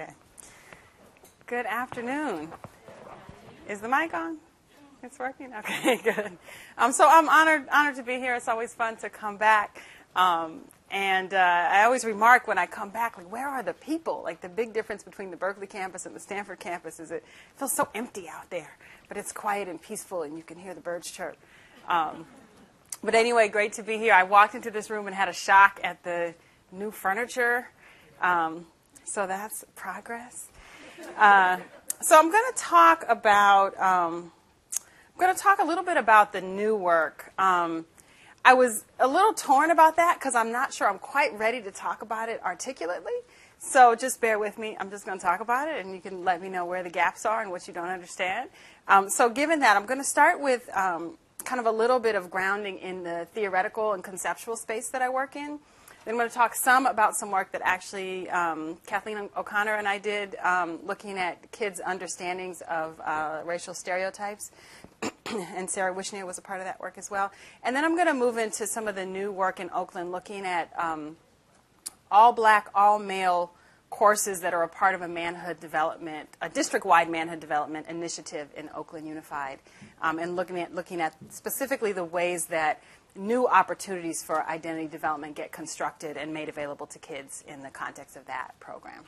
Okay. Good afternoon. Is the mic on? It's working? Okay, good. Um, so I'm honored, honored to be here. It's always fun to come back. Um, and uh, I always remark when I come back, like, where are the people? Like, the big difference between the Berkeley campus and the Stanford campus is it feels so empty out there, but it's quiet and peaceful, and you can hear the birds chirp. Um, but anyway, great to be here. I walked into this room and had a shock at the new furniture. Um, so that's progress. Uh, so I'm going to talk about. Um, I'm going to talk a little bit about the new work. Um, I was a little torn about that because I'm not sure I'm quite ready to talk about it articulately. So just bear with me. I'm just going to talk about it, and you can let me know where the gaps are and what you don't understand. Um, so, given that, I'm going to start with um, kind of a little bit of grounding in the theoretical and conceptual space that I work in. Then I'm going to talk some about some work that actually um, Kathleen O'Connor and I did, um, looking at kids' understandings of uh, racial stereotypes. and Sarah Wishner was a part of that work as well. And then I'm going to move into some of the new work in Oakland, looking at um, all black, all male courses that are a part of a manhood development, a district-wide manhood development initiative in Oakland Unified, um, and looking at looking at specifically the ways that new opportunities for identity development get constructed and made available to kids in the context of that program.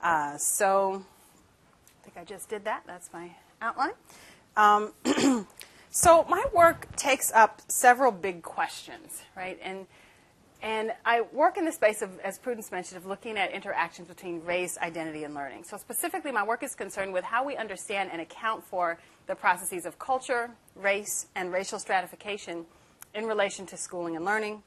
Uh, so, I think I just did that. That's my outline. Um, so my work takes up several big questions, right? And and I work in the space of, as Prudence mentioned, of looking at interactions between race, identity, and learning. So specifically, my work is concerned with how we understand and account for the processes of culture, race, and racial stratification in relation to schooling and learning,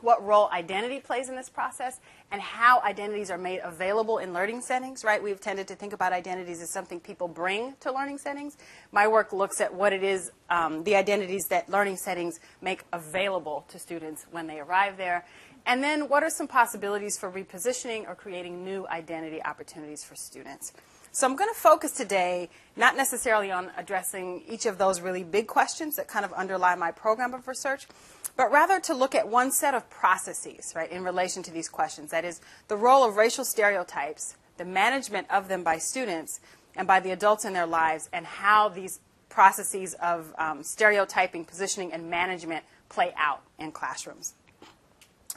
what role identity plays in this process and how identities are made available in learning settings, right? We've tended to think about identities as something people bring to learning settings. My work looks at what it is, um, the identities that learning settings make available to students when they arrive there. And then what are some possibilities for repositioning or creating new identity opportunities for students? So I'm going to focus today not necessarily on addressing each of those really big questions that kind of underlie my program of research, but rather to look at one set of processes, right, in relation to these questions. That is, the role of racial stereotypes, the management of them by students and by the adults in their lives, and how these processes of um, stereotyping, positioning, and management play out in classrooms.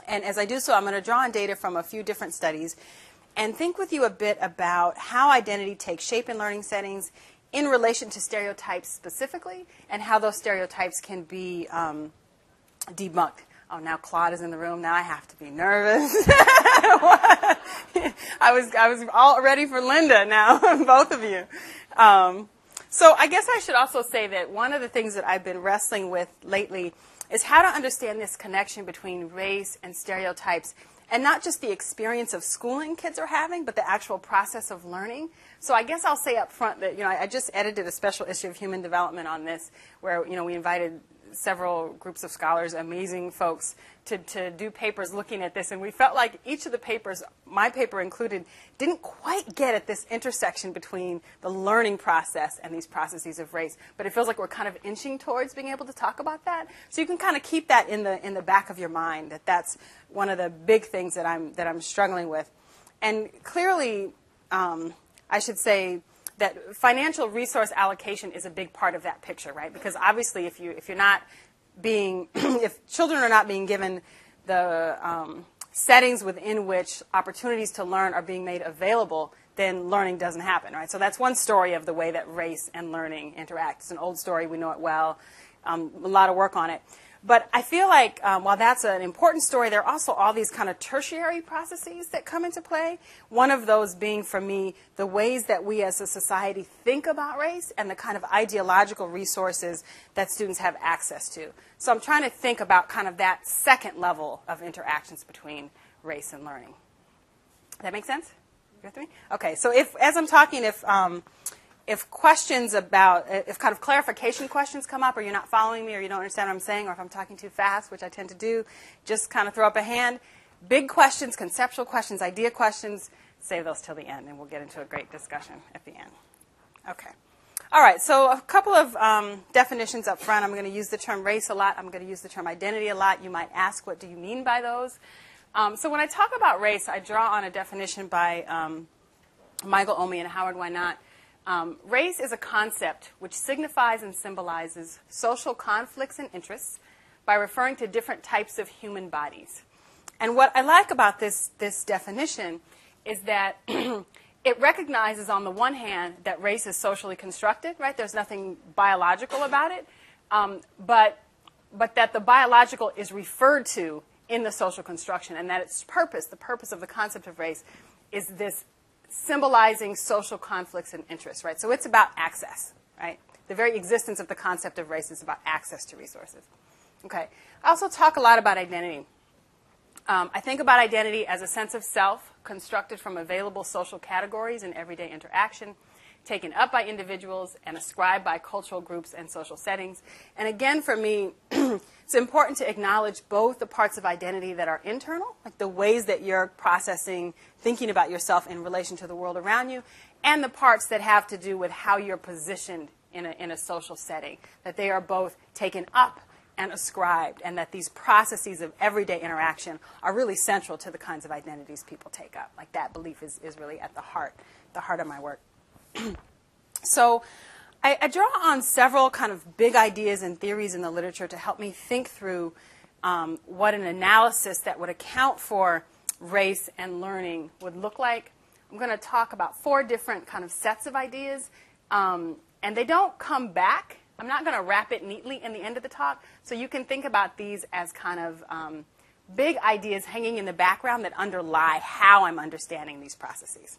And as I do so, I'm going to draw on data from a few different studies and think with you a bit about how identity takes shape in learning settings in relation to stereotypes specifically, and how those stereotypes can be um, debunked. Oh, now Claude is in the room. Now I have to be nervous. I was I was all ready for Linda. Now both of you. Um, so I guess I should also say that one of the things that I've been wrestling with lately is how to understand this connection between race and stereotypes, and not just the experience of schooling kids are having, but the actual process of learning. So I guess I'll say up front that you know I, I just edited a special issue of Human Development on this, where you know we invited several groups of scholars, amazing folks, to, to do papers looking at this. And we felt like each of the papers, my paper included, didn't quite get at this intersection between the learning process and these processes of race. But it feels like we're kind of inching towards being able to talk about that. So you can kind of keep that in the, in the back of your mind, that that's one of the big things that I'm, that I'm struggling with. And clearly, um, I should say, that financial resource allocation is a big part of that picture, right? Because obviously, if you if you're not being if children are not being given the um, settings within which opportunities to learn are being made available, then learning doesn't happen, right? So that's one story of the way that race and learning interact. It's an old story, we know it well. Um, a lot of work on it. But I feel like um, while that's an important story, there are also all these kind of tertiary processes that come into play. One of those being, for me, the ways that we as a society think about race and the kind of ideological resources that students have access to. So I'm trying to think about kind of that second level of interactions between race and learning. That make sense? You with me? Okay, so if, as I'm talking, if, um, if questions about, if kind of clarification questions come up, or you're not following me, or you don't understand what I'm saying, or if I'm talking too fast, which I tend to do, just kind of throw up a hand. Big questions, conceptual questions, idea questions, save those till the end, and we'll get into a great discussion at the end. Okay. All right, so a couple of um, definitions up front. I'm going to use the term race a lot. I'm going to use the term identity a lot. You might ask, what do you mean by those? Um, so when I talk about race, I draw on a definition by um, Michael Omi and Howard Winant, um, race is a concept which signifies and symbolizes social conflicts and interests by referring to different types of human bodies. And what I like about this, this definition is that it recognizes, on the one hand, that race is socially constructed, right? There's nothing biological about it, um, but, but that the biological is referred to in the social construction, and that its purpose, the purpose of the concept of race, is this symbolizing social conflicts and interests, right? So it's about access, right? The very existence of the concept of race is about access to resources. Okay. I also talk a lot about identity. Um, I think about identity as a sense of self constructed from available social categories in everyday interaction, taken up by individuals and ascribed by cultural groups and social settings. And again, for me, it's important to acknowledge both the parts of identity that are internal, like the ways that you're processing, thinking about yourself in relation to the world around you, and the parts that have to do with how you're positioned in a, in a social setting, that they are both taken up and ascribed, and that these processes of everyday interaction are really central to the kinds of identities people take up. Like that belief is, is really at the heart, the heart of my work. So I, I, draw on several kind of big ideas and theories in the literature to help me think through um, what an analysis that would account for race and learning would look like. I'm going to talk about four different kind of sets of ideas, um, and they don't come back I'm not going to wrap it neatly in the end of the talk, so you can think about these as kind of um, big ideas hanging in the background that underlie how I'm understanding these processes.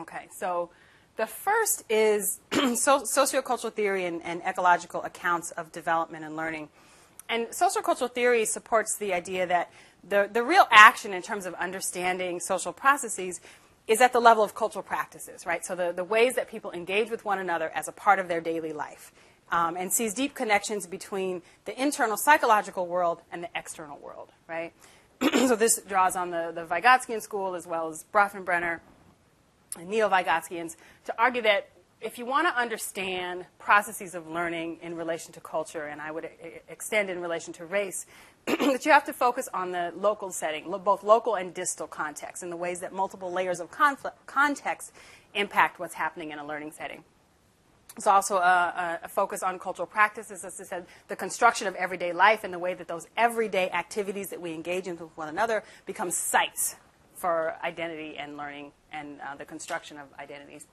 Okay, so the first is so- sociocultural theory and, and ecological accounts of development and learning. And sociocultural theory supports the idea that the, the real action in terms of understanding social processes is at the level of cultural practices, right? So the, the ways that people engage with one another as a part of their daily life. Um, and sees deep connections between the internal psychological world and the external world, right? so this draws on the, the Vygotskian school as well as Bronfenbrenner and neo-Vygotskians to argue that if you want to understand processes of learning in relation to culture, and I would extend in relation to race, that you have to focus on the local setting, both local and distal context, and the ways that multiple layers of context impact what's happening in a learning setting. It's also a, a, focus on cultural practices, as I said, the construction of everyday life and the way that those everyday activities that we engage in with one another become sites for identity and learning and uh, the construction of identities.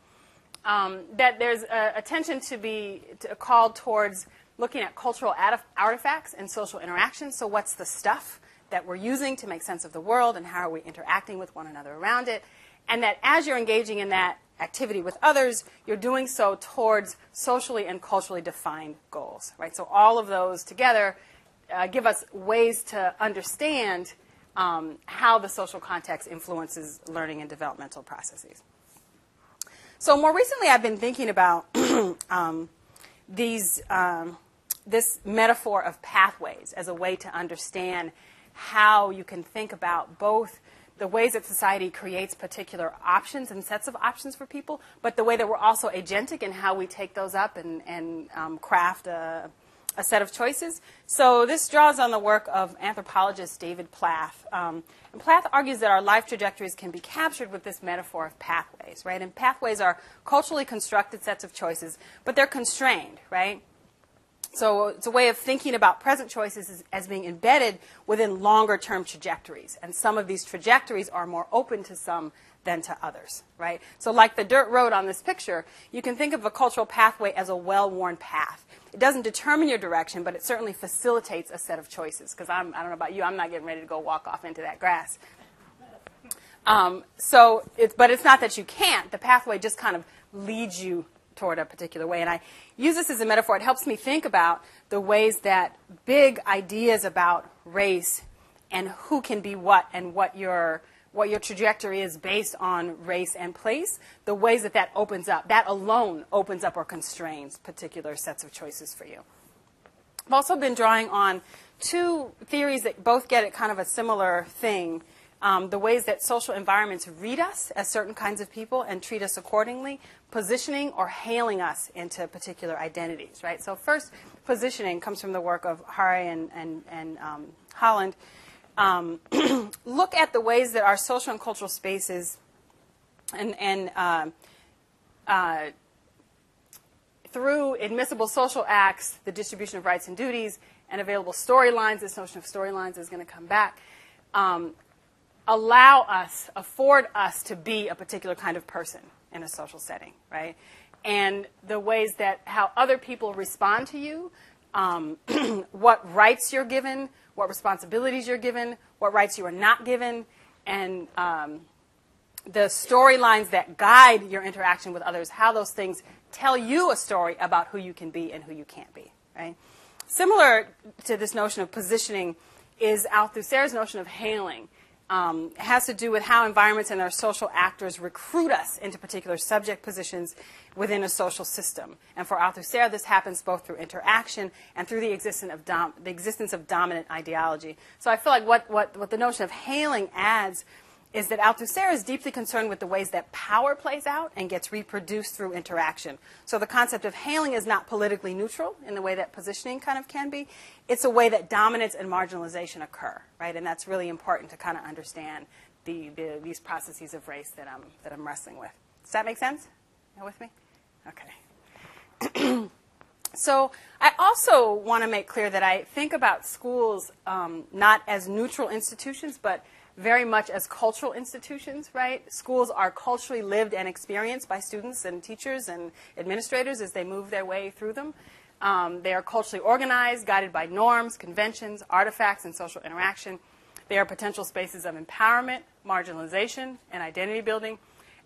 Um, that there's attention to be to, called towards looking at cultural artifacts and social interactions. So, what's the stuff that we're using to make sense of the world, and how are we interacting with one another around it? And that as you're engaging in that activity with others, you're doing so towards socially and culturally defined goals, right? So, all of those together uh, give us ways to understand um, how the social context influences learning and developmental processes. So, more recently, I've been thinking about um, these. Um, this metaphor of pathways as a way to understand how you can think about both the ways that society creates particular options and sets of options for people, but the way that we're also agentic in how we take those up and, and um, craft a, a, set of choices. So this draws on the work of anthropologist David Plath. Um, and Plath argues that our life trajectories can be captured with this metaphor of pathways, right? And pathways are culturally constructed sets of choices, but they're constrained, right? So it's a way of thinking about present choices as, as being embedded within longer term trajectories. And some of these trajectories are more open to some than to others, right? So like the dirt road on this picture, you can think of a cultural pathway as a well-worn path. It doesn't determine your direction, but it certainly facilitates a set of choices. Because I don't know about you, I'm not getting ready to go walk off into that grass. Um, so, it's, but it's not that you can't. The pathway just kind of leads you toward a particular way. And I use this as a metaphor. It helps me think about the ways that big ideas about race and who can be what and what your what your trajectory is based on race and place, the ways that that opens up, that alone opens up or constrains particular sets of choices for you. I've also been drawing on two theories that both get at kind of a similar thing um, the ways that social environments read us as certain kinds of people and treat us accordingly, positioning or hailing us into particular identities, right? So first, positioning comes from the work of Harré and, and, and um, Holland. Um, look at the ways that our social and cultural spaces and, and uh, uh, through admissible social acts, the distribution of rights and duties, and available storylines, this notion of storylines is going to come back, um, allow us, afford us to be a particular kind of person in a social setting, right? And the ways that how other people respond to you, um, what rights you're given, what responsibilities you're given, what rights you are not given, and um, the storylines that guide your interaction with others, how those things tell you a story about who you can be and who you can't be, right? Similar to this notion of positioning is Althusser's notion of hailing. Um, has to do with how environments and their social actors recruit us into particular subject positions within a social system. And for Althusser, this happens both through interaction and through the existence of, dom- the existence of dominant ideology. So I feel like what, what, what the notion of hailing adds is that Althusser is deeply concerned with the ways that power plays out and gets reproduced through interaction. So the concept of hailing is not politically neutral in the way that positioning kind of can be. It's a way that dominance and marginalization occur, right? And that's really important to kind of understand the, the, these processes of race that I'm, that I'm wrestling with. Does that make sense? You with me? Okay. so I also want to make clear that I think about schools um, not as neutral institutions, but very much as cultural institutions, right? Schools are culturally lived and experienced by students and teachers and administrators as they move their way through them. Um, they are culturally organized, guided by norms, conventions, artifacts, and social interaction. They are potential spaces of empowerment, marginalization, and identity building.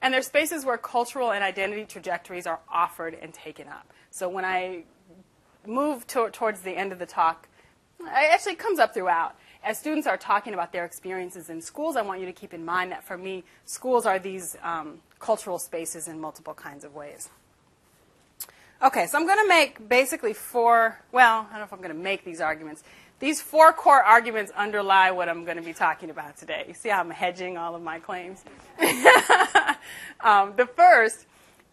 And they're spaces where cultural and identity trajectories are offered and taken up. So when I move to- towards the end of the talk, it actually comes up throughout as students are talking about their experiences in schools, I want you to keep in mind that for me, schools are these um, cultural spaces in multiple kinds of ways. Okay, so I'm going to make basically four, well, I don't know if I'm going to make these arguments. These four core arguments underlie what I'm going to be talking about today. You see how I'm hedging all of my claims? um, the first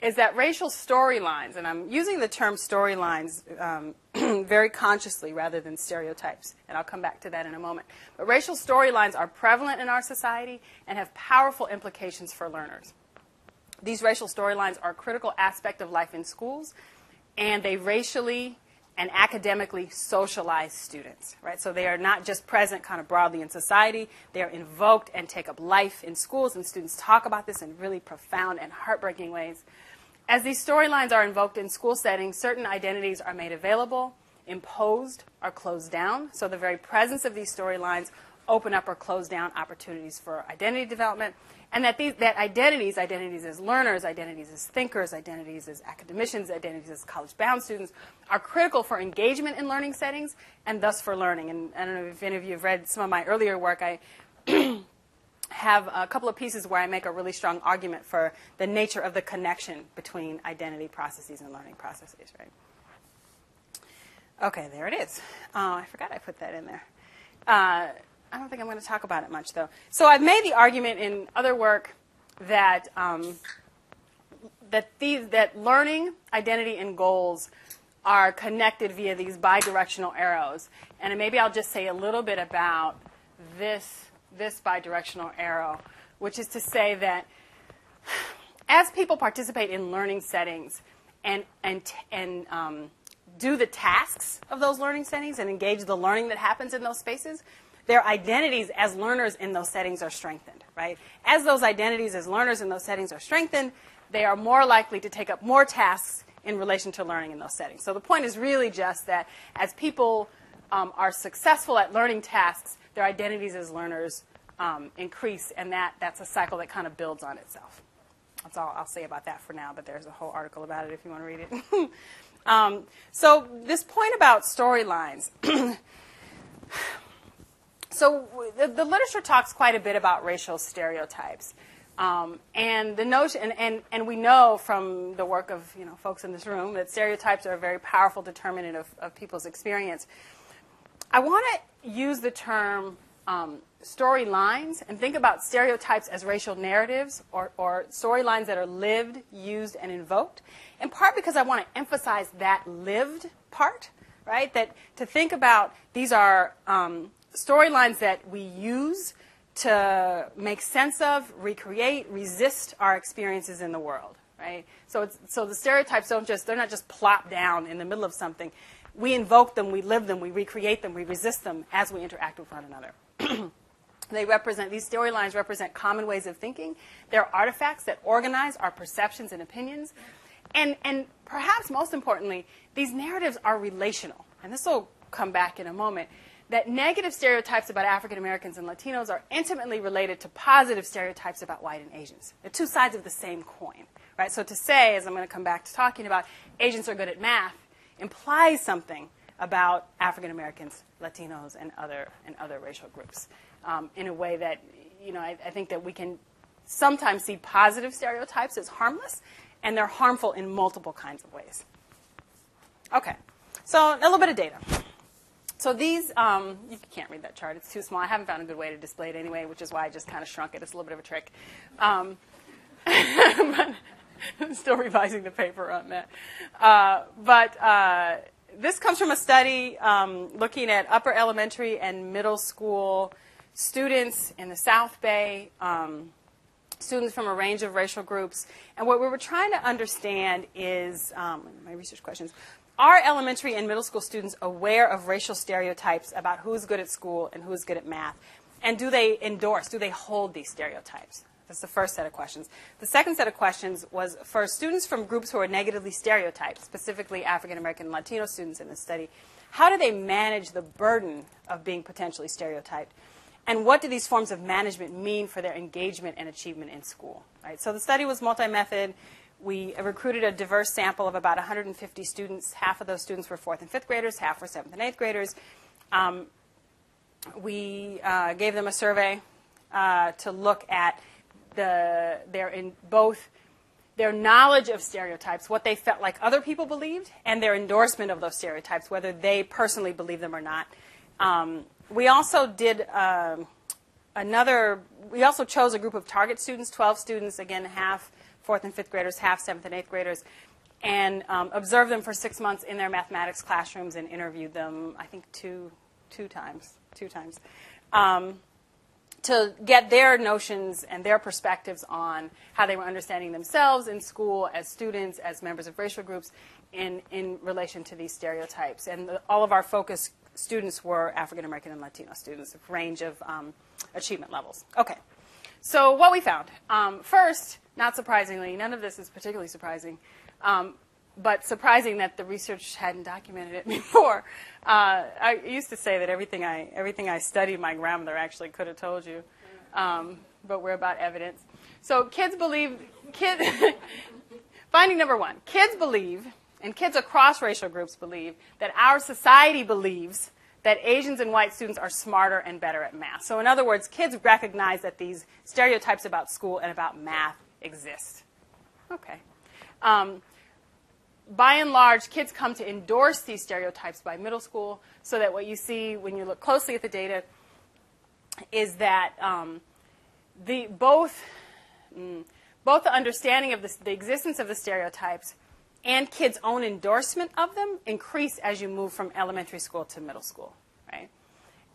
is that racial storylines, and I'm using the term storylines um, very consciously rather than stereotypes, and I'll come back to that in a moment. But racial storylines are prevalent in our society and have powerful implications for learners. These racial storylines are a critical aspect of life in schools, and they racially and academically socialize students, right? So they are not just present kind of broadly in society, they are invoked and take up life in schools, and students talk about this in really profound and heartbreaking ways. As these storylines are invoked in school settings, certain identities are made available, imposed, or closed down. So the very presence of these storylines open up or close down opportunities for identity development. And that, these, that identities, identities as learners, identities as thinkers, identities as academicians, identities as college bound students, are critical for engagement in learning settings and thus for learning. And I don't know if any of you have read some of my earlier work. I have a couple of pieces where I make a really strong argument for the nature of the connection between identity processes and learning processes, right? Okay, there it is. Oh, I forgot I put that in there. Uh, I don't think I'm going to talk about it much, though. So I've made the argument in other work that um, that these that learning, identity, and goals are connected via these bidirectional arrows. And maybe I'll just say a little bit about this this bidirectional arrow, which is to say that as people participate in learning settings and, and, and um, do the tasks of those learning settings and engage the learning that happens in those spaces, their identities as learners in those settings are strengthened, right? As those identities as learners in those settings are strengthened, they are more likely to take up more tasks in relation to learning in those settings. So the point is really just that as people um, are successful at learning tasks, their identities as learners um, increase, and that, that's a cycle that kind of builds on itself. That's all I'll say about that for now, but there's a whole article about it if you want to read it. um, so, this point about storylines. so, the, the, literature talks quite a bit about racial stereotypes. Um, and the notion, and, and, and we know from the work of you know folks in this room that stereotypes are a very powerful determinant of, of people's experience. I want to use the term um, storylines and think about stereotypes as racial narratives or, or storylines that are lived, used, and invoked, in part because I want to emphasize that lived part, right? That to think about these are um, storylines that we use to make sense of, recreate, resist our experiences in the world, right? So, so the stereotypes don't just, they're not just plopped down in the middle of something. We invoke them, we live them, we recreate them, we resist them as we interact with one another. they represent, these storylines represent common ways of thinking. They're artifacts that organize our perceptions and opinions. And, and perhaps most importantly, these narratives are relational. And this will come back in a moment that negative stereotypes about African Americans and Latinos are intimately related to positive stereotypes about white and Asians. They're two sides of the same coin, right? So to say, as I'm going to come back to talking about, Asians are good at math implies something about African Americans, Latinos, and other and other racial groups um, in a way that you know I, I think that we can sometimes see positive stereotypes as harmless, and they're harmful in multiple kinds of ways. Okay, so a little bit of data. So these, um, you can't read that chart. It's too small. I haven't found a good way to display it anyway, which is why I just kind of shrunk it. It's a little bit of a trick. Um, but I'm still revising the paper on that. Uh, but uh, this comes from a study um, looking at upper elementary and middle school students in the South Bay, um, students from a range of racial groups. And what we were trying to understand is um, my research questions are elementary and middle school students aware of racial stereotypes about who's good at school and who's good at math? And do they endorse, do they hold these stereotypes? That's the first set of questions. The second set of questions was for students from groups who are negatively stereotyped, specifically African American and Latino students in this study, how do they manage the burden of being potentially stereotyped? And what do these forms of management mean for their engagement and achievement in school? Right? So the study was multi-method we recruited a diverse sample of about 150 students. Half of those students were fourth and fifth graders, half were seventh and eighth graders. Um, we uh, gave them a survey uh, to look at the, their in both their knowledge of stereotypes, what they felt like other people believed, and their endorsement of those stereotypes, whether they personally believe them or not. Um, we also did um, another, we also chose a group of target students, 12 students, again, half fourth and fifth graders, half seventh and eighth graders, and um, observed them for six months in their mathematics classrooms and interviewed them, I think, two, two times, two times, um, to get their notions and their perspectives on how they were understanding themselves in school as students, as members of racial groups, in, in relation to these stereotypes. And the, all of our focus students were African American and Latino students, a range of um, achievement levels. Okay. So what we found. Um, first, not surprisingly, none of this is particularly surprising, um, but surprising that the research hadn't documented it before. Uh, I used to say that everything I, everything I studied, my grandmother actually could have told you, um, but we're about evidence. So kids believe, kids, finding number one, kids believe, and kids across racial groups believe, that our society believes that Asians and white students are smarter and better at math. So, in other words, kids recognize that these stereotypes about school and about math exist. Okay. Um, by and large, kids come to endorse these stereotypes by middle school, so that what you see when you look closely at the data is that um, the, both, mm, both the understanding of the, the existence of the stereotypes and kids' own endorsement of them increase as you move from elementary school to middle school, right?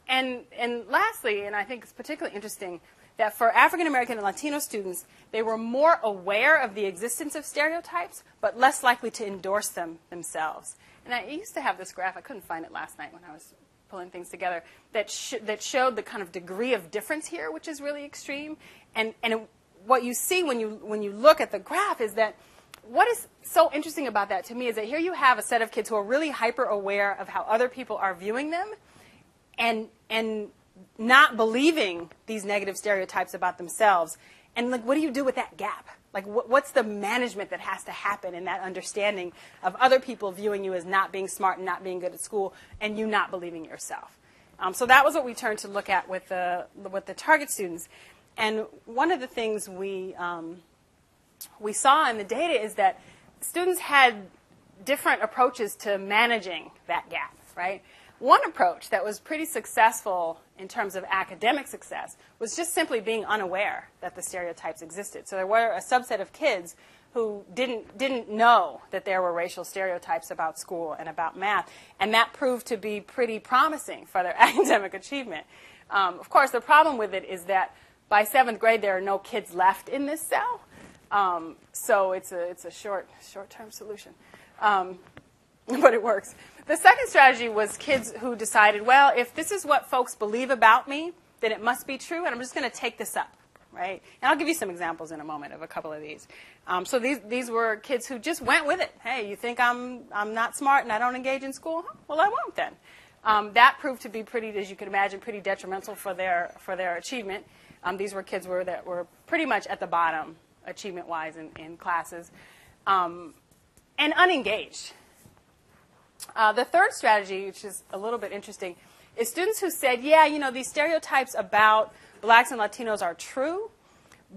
And, and lastly, and I think it's particularly interesting, that for African American and Latino students, they were more aware of the existence of stereotypes, but less likely to endorse them themselves. And I used to have this graph, I couldn't find it last night when I was pulling things together, that, sh- that showed the kind of degree of difference here, which is really extreme. And, and it, what you see when you, when you look at the graph is that what is so interesting about that to me is that here you have a set of kids who are really hyper aware of how other people are viewing them and and not believing these negative stereotypes about themselves. And like what do you do with that gap? Like what, what's the management that has to happen in that understanding of other people viewing you as not being smart and not being good at school and you not believing yourself? Um, so that was what we turned to look at with the with the target students. And one of the things we um, we saw in the data is that students had different approaches to managing that gap, right? One approach that was pretty successful in terms of academic success was just simply being unaware that the stereotypes existed. So there were a subset of kids who didn't didn't know that there were racial stereotypes about school and about math, and that proved to be pretty promising for their academic achievement. Um, of course, the problem with it is that by seventh grade, there are no kids left in this cell. Um, so it's a, it's a short, short-term solution. Um, but it works. The second strategy was kids who decided, well, if this is what folks believe about me, then it must be true, and I'm just going to take this up, right? And I'll give you some examples in a moment of a couple of these. Um, so these, these were kids who just went with it. Hey, you think I'm, I'm not smart and I don't engage in school? Well, I won't then. Um, that proved to be pretty, as you can imagine, pretty detrimental for their, for their achievement. Um, these were kids were, that were pretty much at the bottom achievement-wise in, in classes, um, and unengaged. Uh, the third strategy, which is a little bit interesting, is students who said, yeah, you know, these stereotypes about blacks and Latinos are true,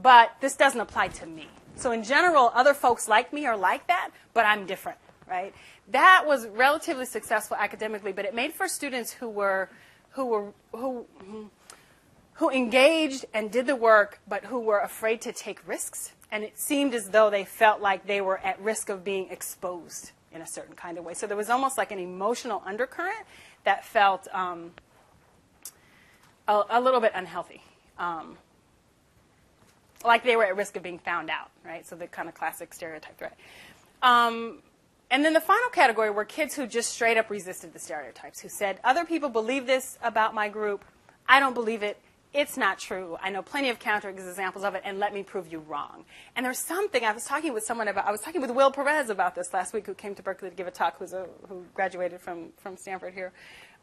but this doesn't apply to me. So in general, other folks like me are like that, but I'm different, right? That was relatively successful academically, but it made for students who were, who were, who, who engaged and did the work, but who were afraid to take risks. And it seemed as though they felt like they were at risk of being exposed in a certain kind of way. So there was almost like an emotional undercurrent that felt um, a, a, little bit unhealthy. Um, like they were at risk of being found out, right? So the kind of classic stereotype threat. Um, and then the final category were kids who just straight up resisted the stereotypes, who said, other people believe this about my group. I don't believe it it's not true. I know plenty of counterexamples of it, and let me prove you wrong. And there's something I was talking with someone about. I was talking with Will Perez about this last week, who came to Berkeley to give a talk, who's a, who graduated from from Stanford here,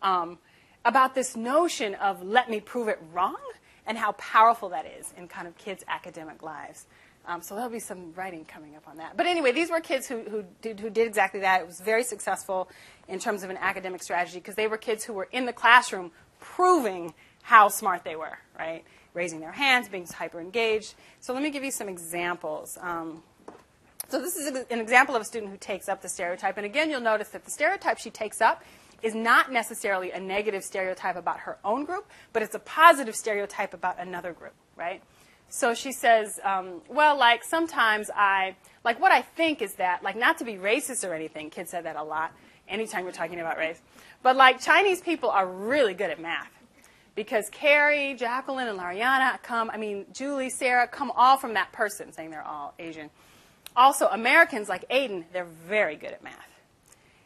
um, about this notion of let me prove it wrong, and how powerful that is in kind of kids' academic lives. Um, so there'll be some writing coming up on that. But anyway, these were kids who, who, did, who did exactly that. It was very successful in terms of an academic strategy because they were kids who were in the classroom proving how smart they were, right? Raising their hands, being hyper engaged. So let me give you some examples. Um, so this is an example of a student who takes up the stereotype. And again, you'll notice that the stereotype she takes up is not necessarily a negative stereotype about her own group, but it's a positive stereotype about another group, right? So she says, um, well, like sometimes I, like what I think is that, like not to be racist or anything, kids said that a lot anytime you're talking about race, but like Chinese people are really good at math because Carrie, Jacqueline, and Lariana come, I mean, Julie, Sarah, come all from that person, saying they're all Asian. Also, Americans like Aiden, they're very good at math.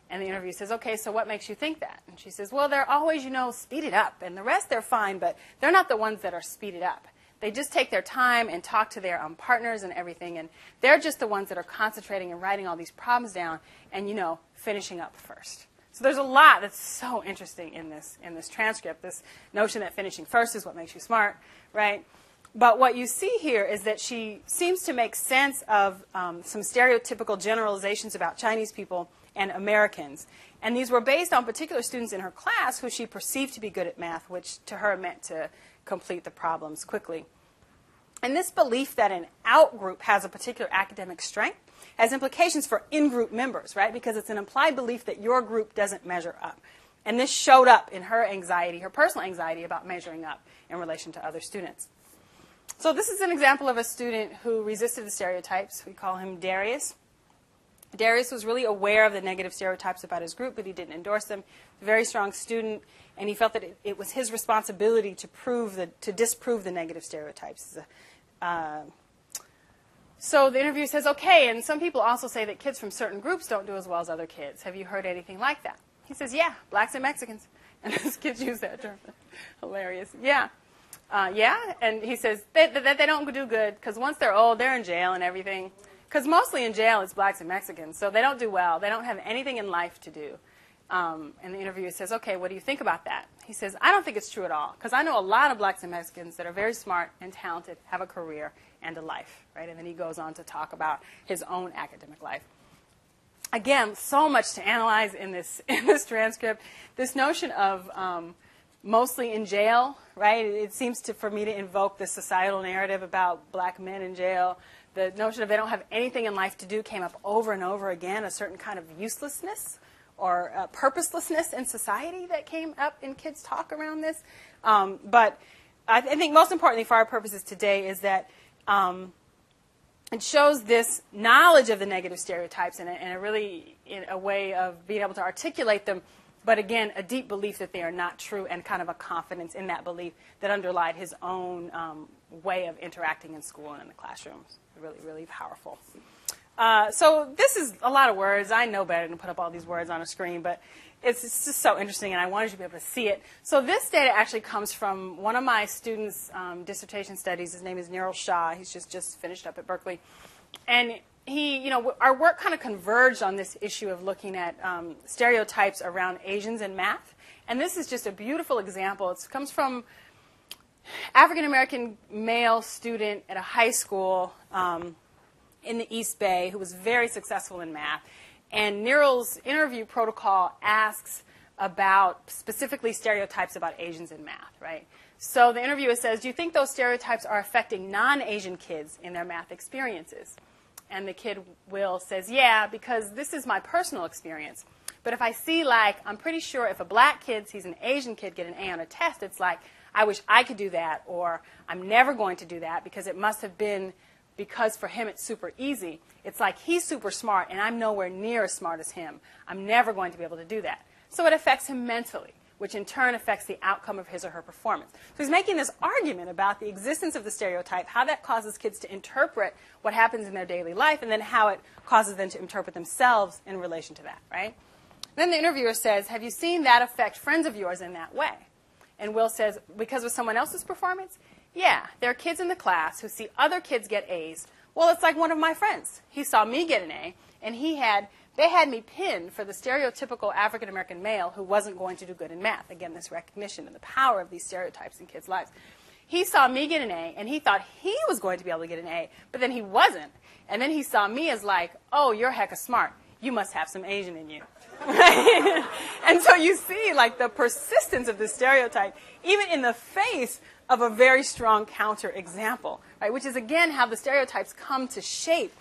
And the interview says, okay, so what makes you think that? And she says, well, they're always, you know, speeded up. And the rest, they're fine, but they're not the ones that are speeded up. They just take their time and talk to their um, partners and everything. And they're just the ones that are concentrating and writing all these problems down and, you know, finishing up first. So there's a lot that's so interesting in this in this transcript. This notion that finishing first is what makes you smart, right? But what you see here is that she seems to make sense of um, some stereotypical generalizations about Chinese people and Americans. And these were based on particular students in her class who she perceived to be good at math, which to her meant to complete the problems quickly. And this belief that an outgroup has a particular academic strength has implications for in group members, right? Because it's an implied belief that your group doesn't measure up. And this showed up in her anxiety, her personal anxiety about measuring up in relation to other students. So, this is an example of a student who resisted the stereotypes. We call him Darius. Darius was really aware of the negative stereotypes about his group, but he didn't endorse them. Very strong student, and he felt that it, it was his responsibility to prove the, to disprove the negative stereotypes. Uh, so the interviewer says, okay, and some people also say that kids from certain groups don't do as well as other kids. Have you heard anything like that? He says, yeah, blacks and Mexicans. And his kids use that term. Hilarious. Yeah. Uh, yeah. And he says that they, they, they, don't do good because once they're old, they're in jail and everything. Because mostly in jail, it's blacks and Mexicans. So they don't do well. They don't have anything in life to do. Um, and the interviewer says, okay, what do you think about that? He says, I don't think it's true at all. Because I know a lot of blacks and Mexicans that are very smart and talented, have a career, and a life, right? And then he goes on to talk about his own academic life. Again, so much to analyze in this in this transcript. This notion of um, mostly in jail, right? It seems to for me to invoke the societal narrative about black men in jail. The notion of they don't have anything in life to do came up over and over again. A certain kind of uselessness or uh, purposelessness in society that came up in kids' talk around this. Um, but I, th- I, think most importantly for our purposes today is that um, it shows this knowledge of the negative stereotypes and a, a really in a way of being able to articulate them but again, a deep belief that they are not true and kind of a confidence in that belief that underlied his own um, way of interacting in school and in the classrooms. Really, really powerful. Uh, so this is a lot of words. I know better than to put up all these words on a screen, but it's, just so interesting, and I wanted you to be able to see it. So this data actually comes from one of my students' um, dissertation studies. His name is Niral Shah. He's just, just finished up at Berkeley. And he, you know, our work kind of converged on this issue of looking at um, stereotypes around Asians in math. And this is just a beautiful example. It comes from African American male student at a high school um, in the East Bay who was very successful in math. And Niral's interview protocol asks about specifically stereotypes about Asians in math, right? So the interviewer says, Do you think those stereotypes are affecting non Asian kids in their math experiences? And the kid, Will, says, Yeah, because this is my personal experience. But if I see, like, I'm pretty sure if a black kid sees an Asian kid get an A on a test, it's like, I wish I could do that, or I'm never going to do that because it must have been because for him it's super easy. It's like he's super smart and I'm nowhere near as smart as him. I'm never going to be able to do that. So it affects him mentally, which in turn affects the outcome of his or her performance. So he's making this argument about the existence of the stereotype, how that causes kids to interpret what happens in their daily life, and then how it causes them to interpret themselves in relation to that, right? Then the interviewer says, Have you seen that affect friends of yours in that way? And Will says, Because of someone else's performance? Yeah, there are kids in the class who see other kids get A's. Well, it's like one of my friends. He saw me get an A, and he had they had me pinned for the stereotypical African American male who wasn't going to do good in math. Again, this recognition and the power of these stereotypes in kids' lives. He saw me get an A, and he thought he was going to be able to get an A, but then he wasn't. And then he saw me as like, oh, you're hecka smart. You must have some Asian in you. and so you see, like, the persistence of the stereotype, even in the face of a very strong counter example, right? Which is again how the stereotypes come to shape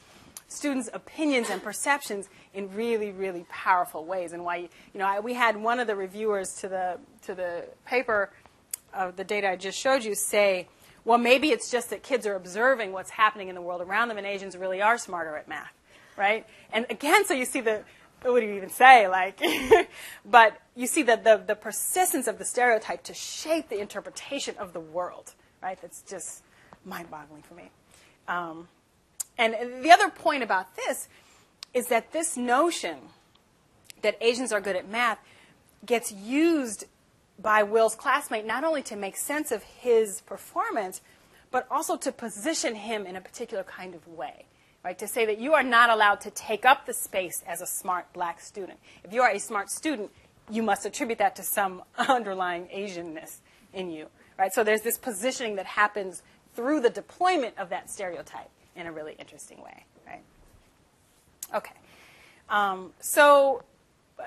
students' opinions and perceptions in really, really powerful ways. And why, you know, I, we had one of the reviewers to the to the paper of the data I just showed you say, well, maybe it's just that kids are observing what's happening in the world around them, and Asians really are smarter at math, right? And again, so you see the what do you even say? Like, but you see the, the, the persistence of the stereotype to shape the interpretation of the world, right? That's just mind boggling for me. Um, and the other point about this is that this notion that Asians are good at math gets used by Will's classmate not only to make sense of his performance, but also to position him in a particular kind of way right? To say that you are not allowed to take up the space as a smart black student. If you are a smart student, you must attribute that to some underlying Asianness in you, right? So there's this positioning that happens through the deployment of that stereotype in a really interesting way, right? Okay. Um, so uh,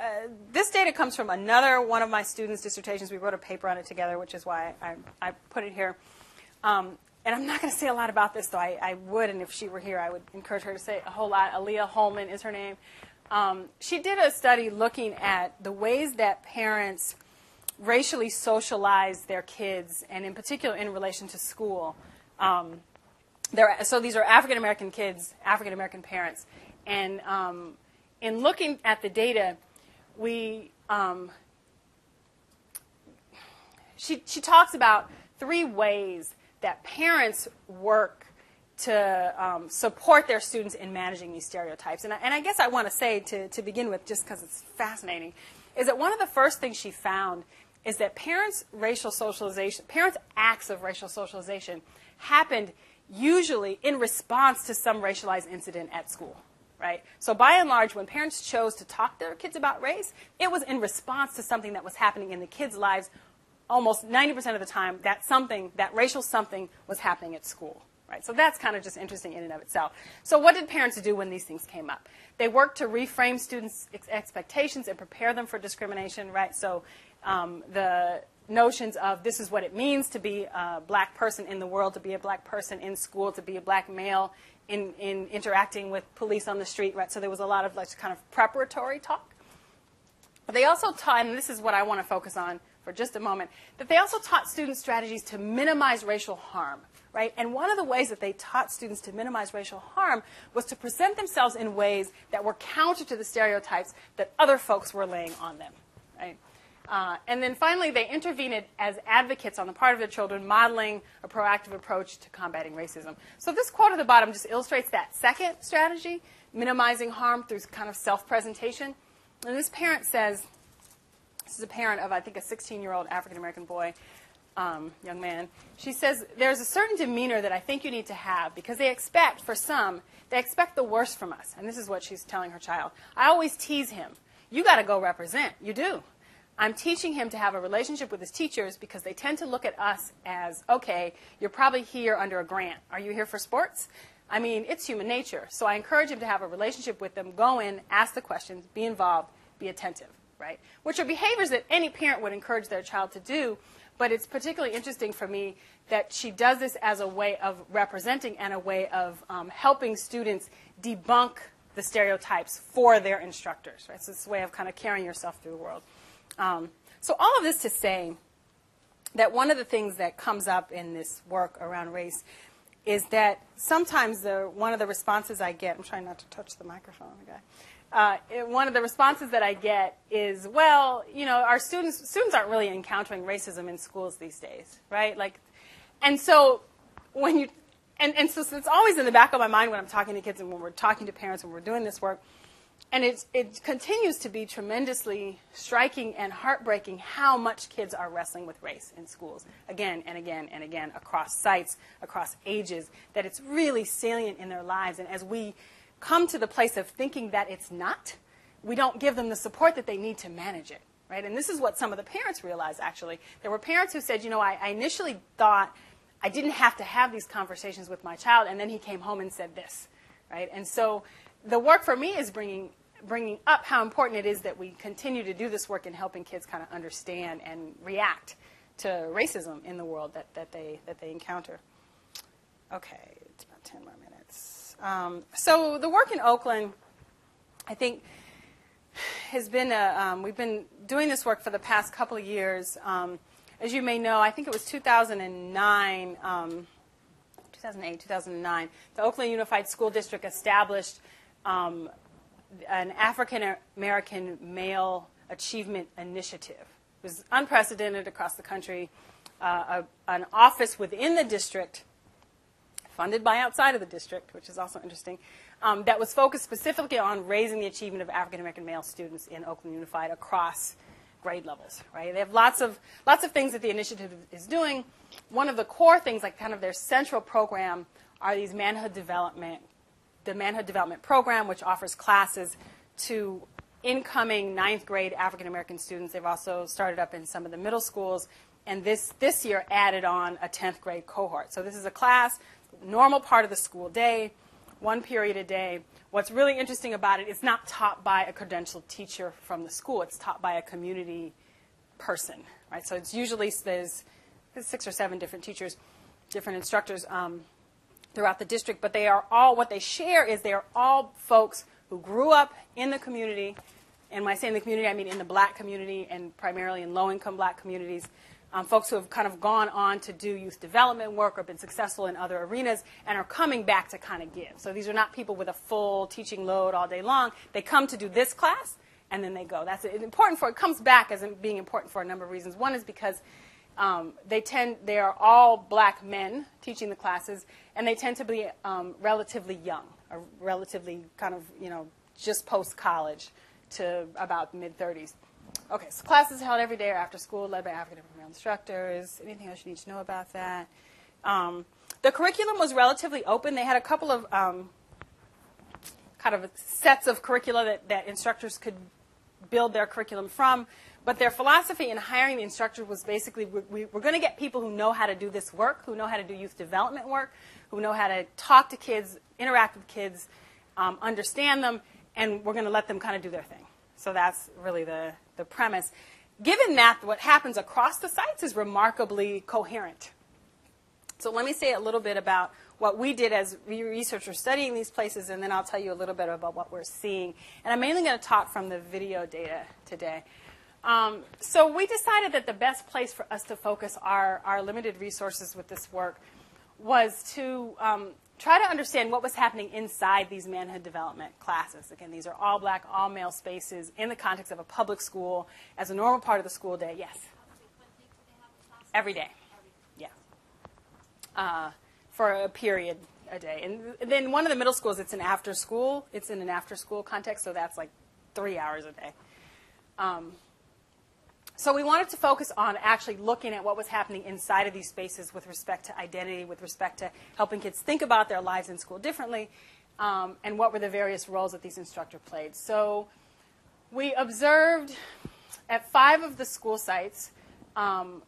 this data comes from another one of my students' dissertations. We wrote a paper on it together, which is why I, I put it here. Um, and I'm not going to say a lot about this, though I, I, would, and if she were here, I would encourage her to say a whole lot. Aaliyah Holman is her name. Um, she did a study looking at the ways that parents racially socialize their kids, and in particular in relation to school. Um, so these are African American kids, African American parents, and um, in looking at the data, we um, she she talks about three ways that parents work to um, support their students in managing these stereotypes. And I, and I guess I want to say to, to begin with, just because it's fascinating, is that one of the first things she found is that parents' racial socialization, parents' acts of racial socialization happened usually in response to some racialized incident at school. Right? So by and large, when parents chose to talk to their kids about race, it was in response to something that was happening in the kids' lives almost 90% of the time, that something, that racial something was happening at school. Right? So that's kind of just interesting in and of itself. So what did parents do when these things came up? They worked to reframe students' expectations and prepare them for discrimination, right? So um, the notions of this is what it means to be a black person in the world, to be a black person in school, to be a black male in, in interacting with police on the street, right? So there was a lot of like kind of preparatory talk. But they also taught, and this is what I want to focus on for just a moment, that they also taught students strategies to minimize racial harm, right? And one of the ways that they taught students to minimize racial harm was to present themselves in ways that were counter to the stereotypes that other folks were laying on them, right? Uh, and then finally, they intervened as advocates on the part of their children, modeling a proactive approach to combating racism. So this quote at the bottom just illustrates that second strategy, minimizing harm through kind of self-presentation. And this parent says, this is a parent of, I think, a 16-year-old African-American boy, um, young man. She says, there's a certain demeanor that I think you need to have because they expect, for some, they expect the worst from us. And this is what she's telling her child. I always tease him. You got to go represent. You do. I'm teaching him to have a relationship with his teachers because they tend to look at us as, okay, you're probably here under a grant. Are you here for sports? I mean, it's human nature. So I encourage him to have a relationship with them, go in, ask the questions, be involved, be attentive, right? Which are behaviors that any parent would encourage their child to do, but it's particularly interesting for me that she does this as a way of representing and a way of um, helping students debunk the stereotypes for their instructors, right? So it's a way of kind of carrying yourself through the world. Um, so all of this to say that one of the things that comes up in this work around race is that sometimes the, one of the responses I get, I'm trying not to touch the microphone, okay? Uh, one of the responses that I get is, well, you know, our students students aren't really encountering racism in schools these days, right? Like, and so when you, and, and so it's always in the back of my mind when I'm talking to kids and when we're talking to parents when we're doing this work, and it, it continues to be tremendously striking and heartbreaking how much kids are wrestling with race in schools again and again and again across sites, across ages, that it's really salient in their lives. And as we come to the place of thinking that it's not, we don't give them the support that they need to manage it. Right? And this is what some of the parents realized actually. There were parents who said, you know, I, I initially thought I didn't have to have these conversations with my child, and then he came home and said this. Right? And so the work for me is bringing bringing up how important it is that we continue to do this work in helping kids kind of understand and react to racism in the world that, that they that they encounter. Okay, it's about ten more minutes. Um, so the work in Oakland, I think, has been a, um, we've been doing this work for the past couple of years. Um, as you may know, I think it was 2009. 2008, 2009, the Oakland Unified School District established um, an African American Male Achievement Initiative. It was unprecedented across the country. Uh, a, an office within the district, funded by outside of the district, which is also interesting, um, that was focused specifically on raising the achievement of African American male students in Oakland Unified across grade levels. Right? They have lots of lots of things that the initiative is doing. One of the core things, like kind of their central program, are these manhood development the Manhood Development Program, which offers classes to incoming ninth grade African American students. They've also started up in some of the middle schools, and this, this year added on a 10th grade cohort. So this is a class, normal part of the school day, one period a day. What's really interesting about it, it's not taught by a credentialed teacher from the school. It's taught by a community person, right? So it's usually there's, six or seven different teachers, different instructors um, throughout the district, but they are all, what they share is they are all folks who grew up in the community. And when I say in the community, I mean in the black community and primarily in low income black communities. Um, folks who have kind of gone on to do youth development work or been successful in other arenas and are coming back to kind of give. So these are not people with a full teaching load all day long. They come to do this class and then they go. That's important for it comes back as being important for a number of reasons. One is because um, they tend they are all black men teaching the classes, and they tend to be um, relatively young, or relatively kind of you know just post college to about mid 30s. Okay, so classes held every day or after school, led by African American instructors. Anything else you need to know about that? Um, the curriculum was relatively open. They had a couple of um, kind of sets of curricula that, that instructors could build their curriculum from. But their philosophy in hiring the instructor was basically we, are going to get people who know how to do this work, who know how to do youth development work, who know how to talk to kids, interact with kids, um, understand them, and we're going to let them kind of do their thing. So that's really the, the premise. Given that, what happens across the sites is remarkably coherent. So let me say a little bit about what we did as researchers studying these places, and then I'll tell you a little bit about what we're seeing. And I'm mainly going to talk from the video data today. Um, so we decided that the best place for us to focus our, our limited resources with this work was to um, try to understand what was happening inside these manhood development classes. Again, these are all black, all male spaces in the context of a public school as a normal part of the school day. Yes? Every day. Yeah. Uh, for a period a day. And then one of the middle schools, it's an after school. It's in an after school context, so that's like three hours a day. Um, so we wanted to focus on actually looking at what was happening inside of these spaces with respect to identity, with respect to helping kids think about their lives in school differently, um, and what were the various roles that these instructors played. So we observed at five of the school sites um,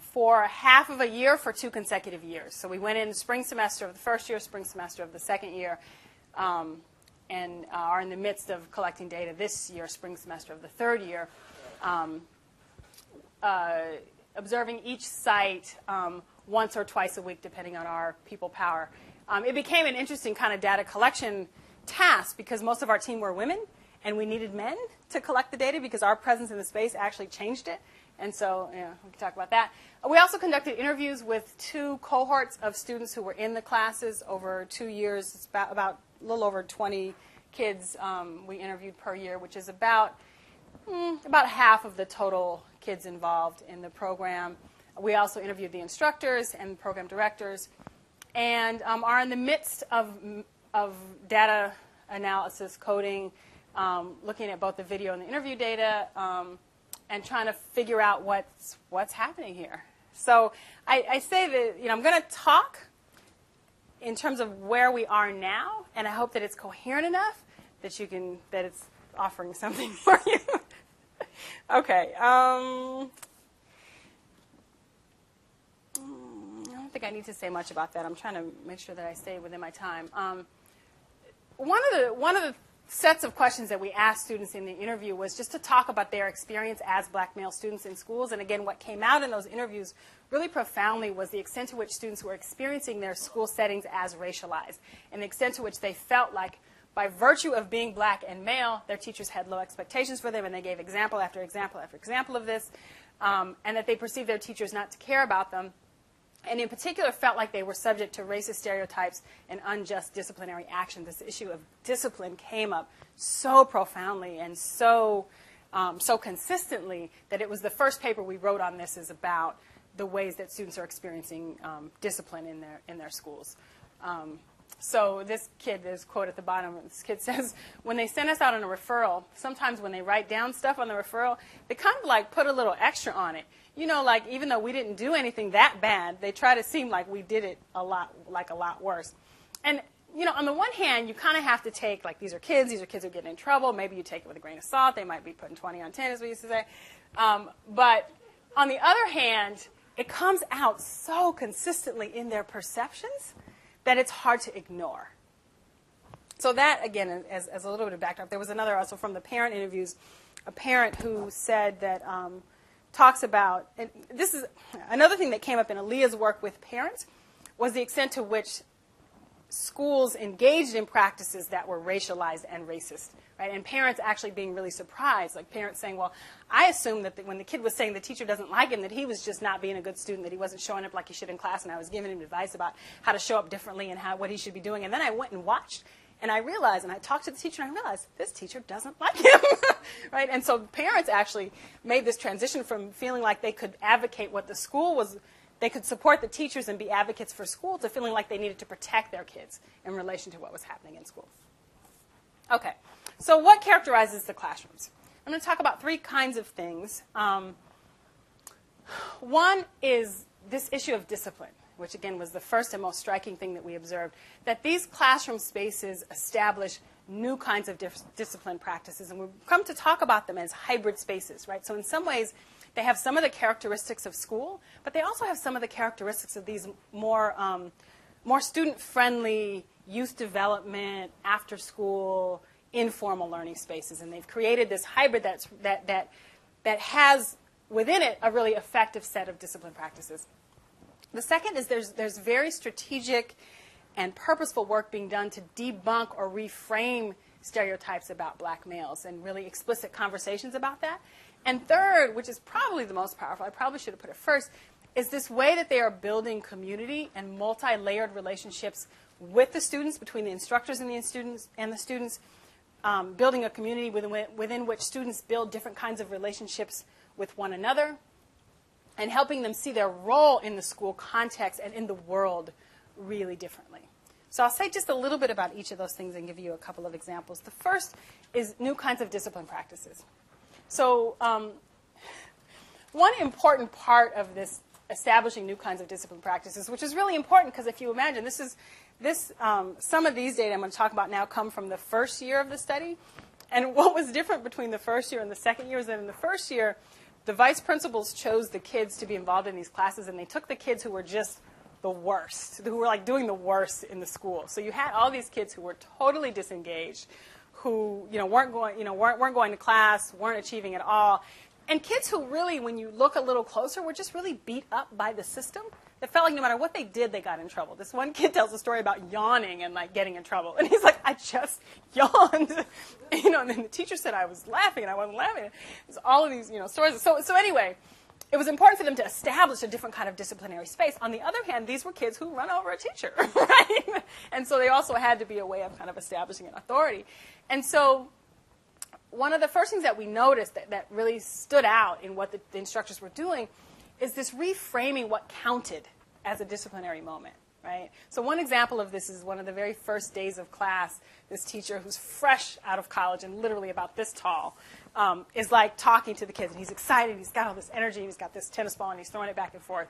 for half of a year for two consecutive years. So we went in the spring semester of the first year, spring semester of the second year, um, and uh, are in the midst of collecting data this year, spring semester of the third year um, uh, observing each site um, once or twice a week, depending on our people power. Um, it became an interesting kind of data collection task because most of our team were women, and we needed men to collect the data because our presence in the space actually changed it. And so, yeah, we can talk about that. We also conducted interviews with two cohorts of students who were in the classes over two years. It's about, about a little over 20 kids um, we interviewed per year, which is about mm, about half of the total kids involved in the program. We also interviewed the instructors and program directors and um, are in the midst of, of data analysis, coding, um, looking at both the video and the interview data, um, and trying to figure out what's, what's happening here. So I, I say that you know, I'm going to talk in terms of where we are now, and I hope that it's coherent enough that you can that it's offering something for you. Okay. Um, I don't think I need to say much about that. I'm trying to make sure that I stay within my time. Um, one of the one of the sets of questions that we asked students in the interview was just to talk about their experience as black male students in schools. And again, what came out in those interviews really profoundly was the extent to which students were experiencing their school settings as racialized and the extent to which they felt like by virtue of being black and male, their teachers had low expectations for them, and they gave example after example after example of this, um, and that they perceived their teachers not to care about them, and in particular felt like they were subject to racist stereotypes and unjust disciplinary action. This issue of discipline came up so profoundly and so um, so consistently that it was the first paper we wrote on this is about the ways that students are experiencing um, discipline in their in their schools. Um, so this kid, there's quote at the bottom. This kid says, when they send us out on a referral, sometimes when they write down stuff on the referral, they kind of like put a little extra on it. You know, like even though we didn't do anything that bad, they try to seem like we did it a lot, like a lot worse. And you know, on the one hand, you kind of have to take like these are kids, these are kids who are getting in trouble. Maybe you take it with a grain of salt. They might be putting 20 on 10, as we used to say. Um, but on the other hand, it comes out so consistently in their perceptions that it's hard to ignore. So that, again, as, as a little bit of backdrop, there was another also from the parent interviews, a parent who said that um, talks about, and this is another thing that came up in Aaliyah's work with parents, was the extent to which schools engaged in practices that were racialized and racist, right? And parents actually being really surprised, like parents saying, "Well, I assumed that the, when the kid was saying the teacher doesn't like him, that he was just not being a good student, that he wasn't showing up like he should in class, and I was giving him advice about how to show up differently and how what he should be doing." And then I went and watched, and I realized, and I talked to the teacher, and I realized this teacher doesn't like him, right? And so parents actually made this transition from feeling like they could advocate what the school was they could support the teachers and be advocates for school to feeling like they needed to protect their kids in relation to what was happening in school. Okay, so what characterizes the classrooms? I'm going to talk about three kinds of things. Um, one is this issue of discipline, which again was the first and most striking thing that we observed, that these classroom spaces establish new kinds of dis- discipline practices, and we've come to talk about them as hybrid spaces, right? So in some ways, they have some of the characteristics of school, but they also have some of the characteristics of these more, um, more student-friendly youth development, after-school, informal learning spaces. And they've created this hybrid that's, that, that, that has within it a really effective set of discipline practices. The second is there's, there's very strategic and purposeful work being done to debunk or reframe stereotypes about black males and really explicit conversations about that. And third, which is probably the most powerful, I probably should have put it first, is this way that they are building community and multi-layered relationships with the students, between the instructors and the students, and the students, um, building a community within, within which students build different kinds of relationships with one another, and helping them see their role in the school context and in the world really differently. So I'll say just a little bit about each of those things and give you a couple of examples. The first is new kinds of discipline practices. So um, one important part of this establishing new kinds of discipline practices, which is really important because if you imagine, this is this um, some of these data I'm going to talk about now come from the first year of the study, and what was different between the first year and the second year is that in the first year, the vice principals chose the kids to be involved in these classes, and they took the kids who were just the worst, who were like doing the worst in the school. So you had all these kids who were totally disengaged, who you know weren't going, you know weren't, weren't going to class, weren't achieving at all, and kids who really, when you look a little closer, were just really beat up by the system. It felt like no matter what they did, they got in trouble. This one kid tells a story about yawning and like getting in trouble, and he's like, "I just yawned," you know. And then the teacher said I was laughing, and I wasn't laughing. It's all of these, you know, stories. So, so anyway, it was important for them to establish a different kind of disciplinary space. On the other hand, these were kids who run over a teacher, right? And so they also had to be a way of kind of establishing an authority. And so one of the first things that we noticed that, that really stood out in what the, the instructors were doing is this reframing what counted as a disciplinary moment right? So one example of this is one of the very first days of class. This teacher, who's fresh out of college and literally about this tall, um, is like talking to the kids, and he's excited. He's got all this energy. He's got this tennis ball, and he's throwing it back and forth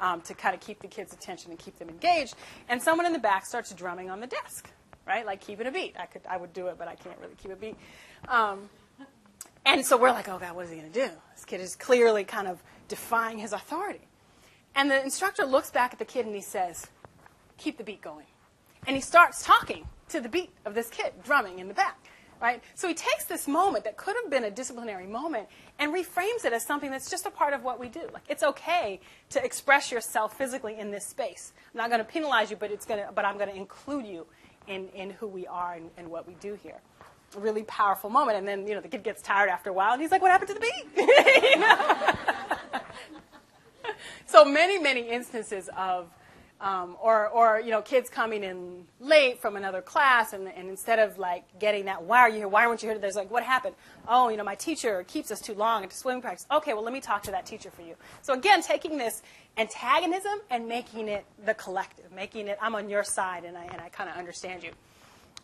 um, to kind of keep the kids' attention and keep them engaged. And someone in the back starts drumming on the desk, right? Like keeping a beat. I could, I would do it, but I can't really keep a beat. Um, and so we're like, oh God, what is he going to do? This kid is clearly kind of defying his authority. And the instructor looks back at the kid and he says, keep the beat going. And he starts talking to the beat of this kid drumming in the back. Right? So he takes this moment that could have been a disciplinary moment and reframes it as something that's just a part of what we do. Like it's okay to express yourself physically in this space. I'm not going to penalize you, but it's going to, but I'm going to include you in, in who we are and, and what we do here. Really powerful moment. And then, you know, the kid gets tired after a while and he's like, what happened to the beat? so many, many instances of um, or, or, you know, kids coming in late from another class, and, and instead of like getting that, why are you here? Why weren't you here? There's like, what happened? Oh, you know, my teacher keeps us too long into swimming practice. Okay, well, let me talk to that teacher for you. So again, taking this antagonism and making it the collective, making it, I'm on your side, and I, and I kind of understand you.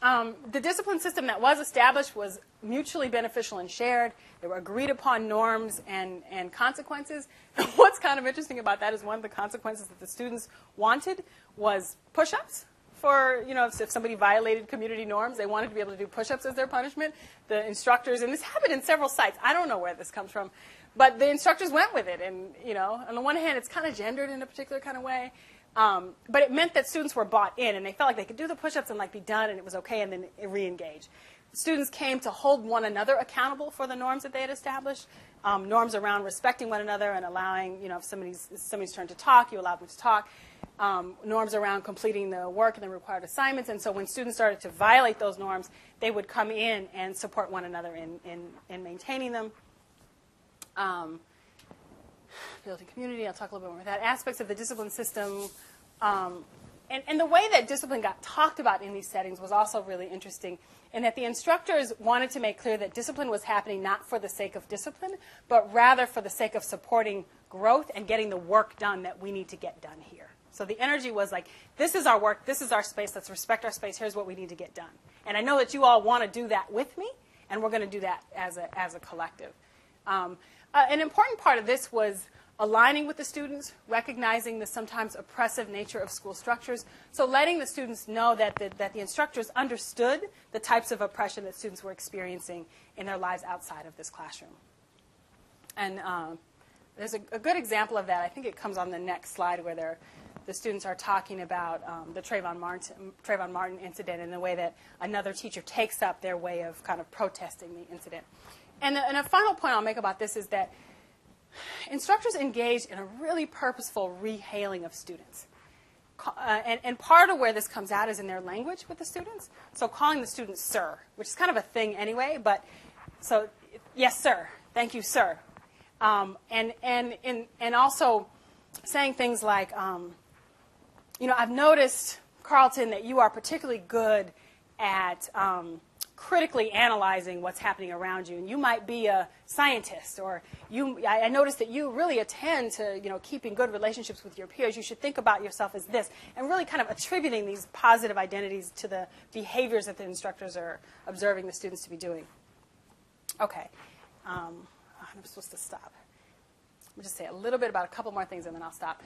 Um, the discipline system that was established was mutually beneficial and shared. There were agreed upon norms and, and consequences. what's kind of interesting about that is one of the consequences that the students wanted was push ups. For, you know, if, if somebody violated community norms, they wanted to be able to do push ups as their punishment. The instructors, and this happened in several sites, I don't know where this comes from, but the instructors went with it. And, you know, on the one hand, it's kind of gendered in a particular kind of way. Um, but it meant that students were bought in and they felt like they could do the push-ups and like be done and it was okay and then re-engage. Students came to hold one another accountable for the norms that they had established, um, norms around respecting one another and allowing, you know, if somebody's, somebody's turn to talk, you allow them to talk. Um, norms around completing the work and the required assignments. And so when students started to violate those norms, they would come in and support one another in, in, in maintaining them. Um, building community. I'll talk a little bit more about that. Aspects of the discipline system. Um, and, and the way that discipline got talked about in these settings was also really interesting in that the instructors wanted to make clear that discipline was happening not for the sake of discipline, but rather for the sake of supporting growth and getting the work done that we need to get done here. So the energy was like, this is our work, this is our space, let's respect our space, here's what we need to get done. And I know that you all want to do that with me, and we're going to do that as a, as a collective. Um, uh, an important part of this was aligning with the students, recognizing the sometimes oppressive nature of school structures. So letting the students know that the, that the instructors understood the types of oppression that students were experiencing in their lives outside of this classroom. And um, there's a, a, good example of that. I think it comes on the next slide where the students are talking about um, the Trayvon Martin, Trayvon Martin incident and the way that another teacher takes up their way of kind of protesting the incident. And, the, and a final point I'll make about this is that instructors engage in a really purposeful rehailing of students. Uh, and, and, part of where this comes out is in their language with the students. So calling the students sir, which is kind of a thing anyway, but so yes, sir, thank you, sir. Um, and, and, and, and also saying things like, um, you know, I've noticed, Carlton, that you are particularly good at um, critically analyzing what's happening around you. And you might be a scientist, or you, I, I noticed that you really attend to, you know, keeping good relationships with your peers. You should think about yourself as this, and really kind of attributing these positive identities to the behaviors that the instructors are observing the students to be doing. Okay, um, I'm supposed to stop. I'll just say a little bit about a couple more things, and then I'll stop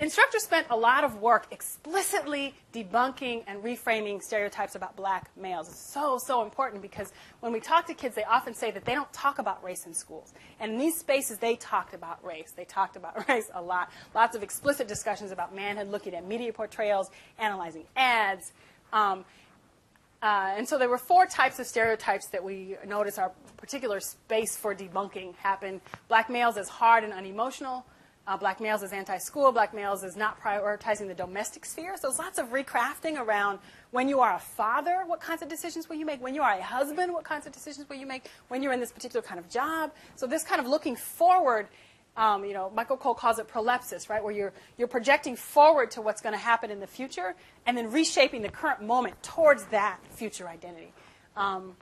instructors spent a lot of work explicitly debunking and reframing stereotypes about black males. It's so, so important because when we talk to kids, they often say that they don't talk about race in schools. And in these spaces, they talked about race. They talked about race a lot. Lots of explicit discussions about manhood, looking at media portrayals, analyzing ads. Um, uh, and so there were four types of stereotypes that we notice our particular space for debunking happened. Black males as hard and unemotional uh, black males is anti-school, black males is not prioritizing the domestic sphere. So there's lots of recrafting around when you are a father, what kinds of decisions will you make? When you are a husband, what kinds of decisions will you make? When you're in this particular kind of job. So this kind of looking forward, um, you know, Michael Cole calls it prolepsis, right, where you're, you're projecting forward to what's going to happen in the future and then reshaping the current moment towards that future identity. Um,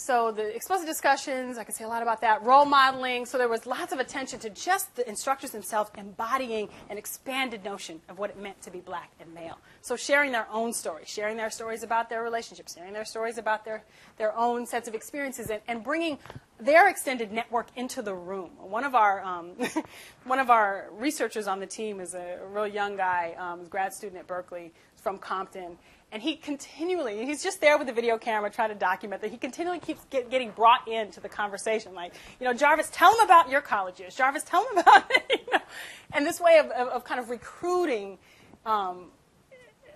so the explicit discussions, I could say a lot about that. Role modeling. So there was lots of attention to just the instructors themselves embodying an expanded notion of what it meant to be black and male. So sharing their own stories, sharing their stories about their relationships, sharing their stories about their, their own sets of experiences, and, and bringing their extended network into the room. One of our um, one of our researchers on the team is a real young guy, um, grad student at Berkeley from Compton, and he continually, he's just there with the video camera trying to document that. He continually keeps get, getting brought into the conversation. Like, you know, Jarvis, tell him about your college years. Jarvis, tell him about it. You know? And this way of, of, of kind of recruiting, um,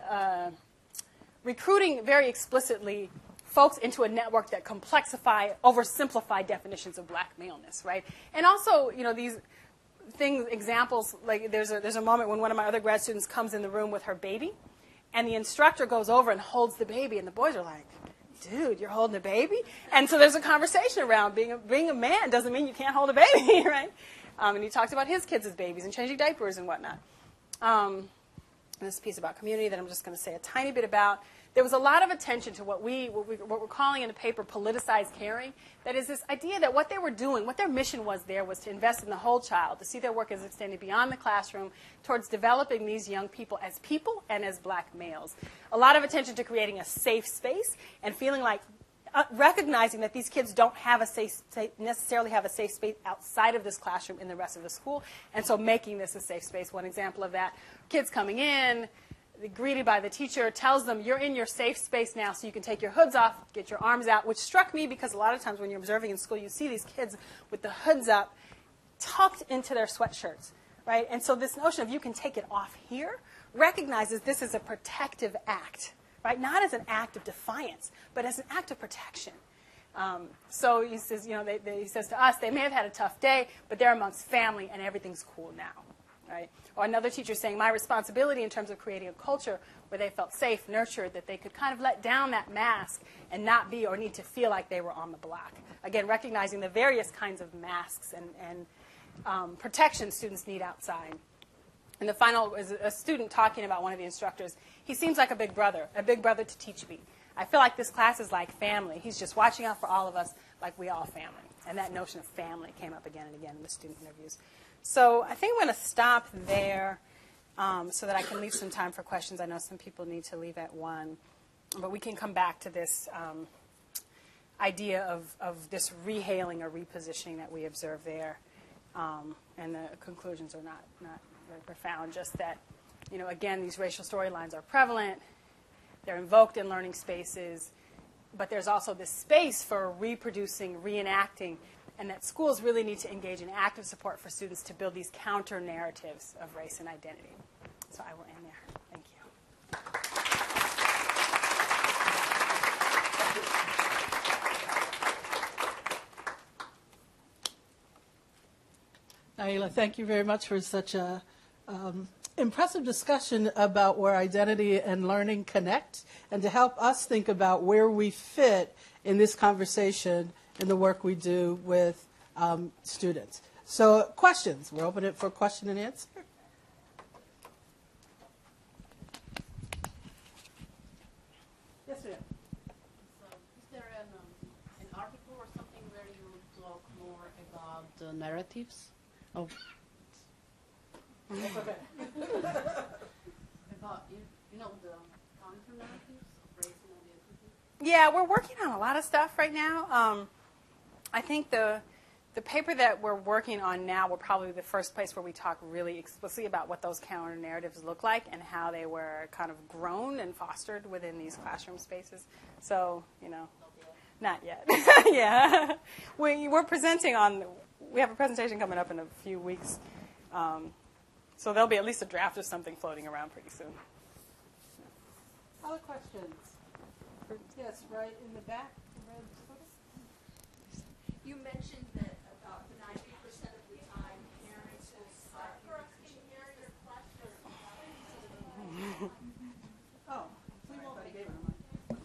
uh, recruiting very explicitly folks into a network that complexify, oversimplify definitions of black maleness, right? And also, you know, these things, examples, like there's a, there's a moment when one of my other grad students comes in the room with her baby and the instructor goes over and holds the baby, and the boys are like, dude, you're holding a baby? And so there's a conversation around being a, being a man doesn't mean you can't hold a baby, right? Um, and he talks about his kids as babies and changing diapers and whatnot. Um, and this piece about community that I'm just going to say a tiny bit about there was a lot of attention to what we, what we what we're calling in the paper politicized caring. That is this idea that what they were doing, what their mission was there was to invest in the whole child, to see their work as extending beyond the classroom towards developing these young people as people and as black males. A lot of attention to creating a safe space and feeling like uh, recognizing that these kids don't have a safe, necessarily have a safe space outside of this classroom in the rest of the school, and so making this a safe space. One example of that: kids coming in, greeted by the teacher, tells them, You're in your safe space now, so you can take your hoods off, get your arms out, which struck me because a lot of times when you're observing in school, you see these kids with the hoods up, tucked into their sweatshirts, right? And so this notion of you can take it off here recognizes this is a protective act, right? Not as an act of defiance, but as an act of protection. Um, so he says, you know, they, they, he says to us, they may have had a tough day, but they're amongst family and everything's cool now, right? Or another teacher saying, my responsibility in terms of creating a culture where they felt safe, nurtured, that they could kind of let down that mask and not be or need to feel like they were on the block. Again, recognizing the various kinds of masks and, and um, protection students need outside. And the final was a student talking about one of the instructors. He seems like a big brother, a big brother to teach me. I feel like this class is like family. He's just watching out for all of us like we all family. And that notion of family came up again and again in the student interviews. So I think I'm going to stop there um, so that I can leave some time for questions. I know some people need to leave at 1, but we can come back to this um, idea of, of this rehailing or repositioning that we observe there. Um, and the conclusions are not, not very profound, just that, you know, again, these racial storylines are prevalent, they're invoked in learning spaces, but there's also this space for reproducing, reenacting and that schools really need to engage in active support for students to build these counter narratives of race and identity. So I will end there. Thank you. Na'ilah, thank you very much for such a um, impressive discussion about where identity and learning connect and to help us think about where we fit in this conversation in the work we do with um, students. So questions, we're open it for question and answer. Yes, ma'am. Is there an, um, an article or something where you talk more about the narratives of Yeah, we're working on a lot of stuff right now. Um, I think the the paper that we're working on now will probably be the first place where we talk really explicitly about what those counter narratives look like and how they were kind of grown and fostered within these classroom spaces. So, you know, not yet. yeah, we, we're presenting on. We have a presentation coming up in a few weeks, um, so there'll be at least a draft of something floating around pretty soon. Other questions? Yes, right in the back. You mentioned that about ninety percent of the time parents will start. Oh, we won't be giving them.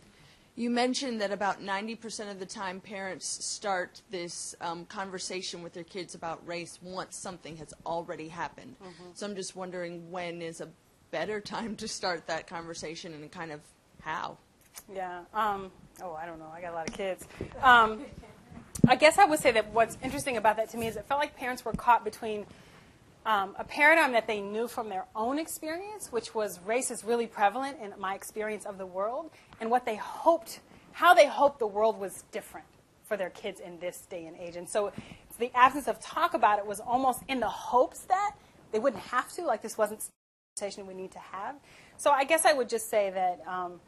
You mentioned that about ninety percent of the time parents start this um, conversation with their kids about race once something has already happened. So I'm just wondering when is a better time to start that conversation and kind of how. Yeah. Um, oh, I don't know. I got a lot of kids. Um, I guess I would say that what's interesting about that to me is it felt like parents were caught between um, a paradigm that they knew from their own experience, which was race is really prevalent in my experience of the world, and what they hoped, how they hoped the world was different for their kids in this day and age. And so the absence of talk about it was almost in the hopes that they wouldn't have to, like this wasn't a conversation we need to have. So I guess I would just say that. Um,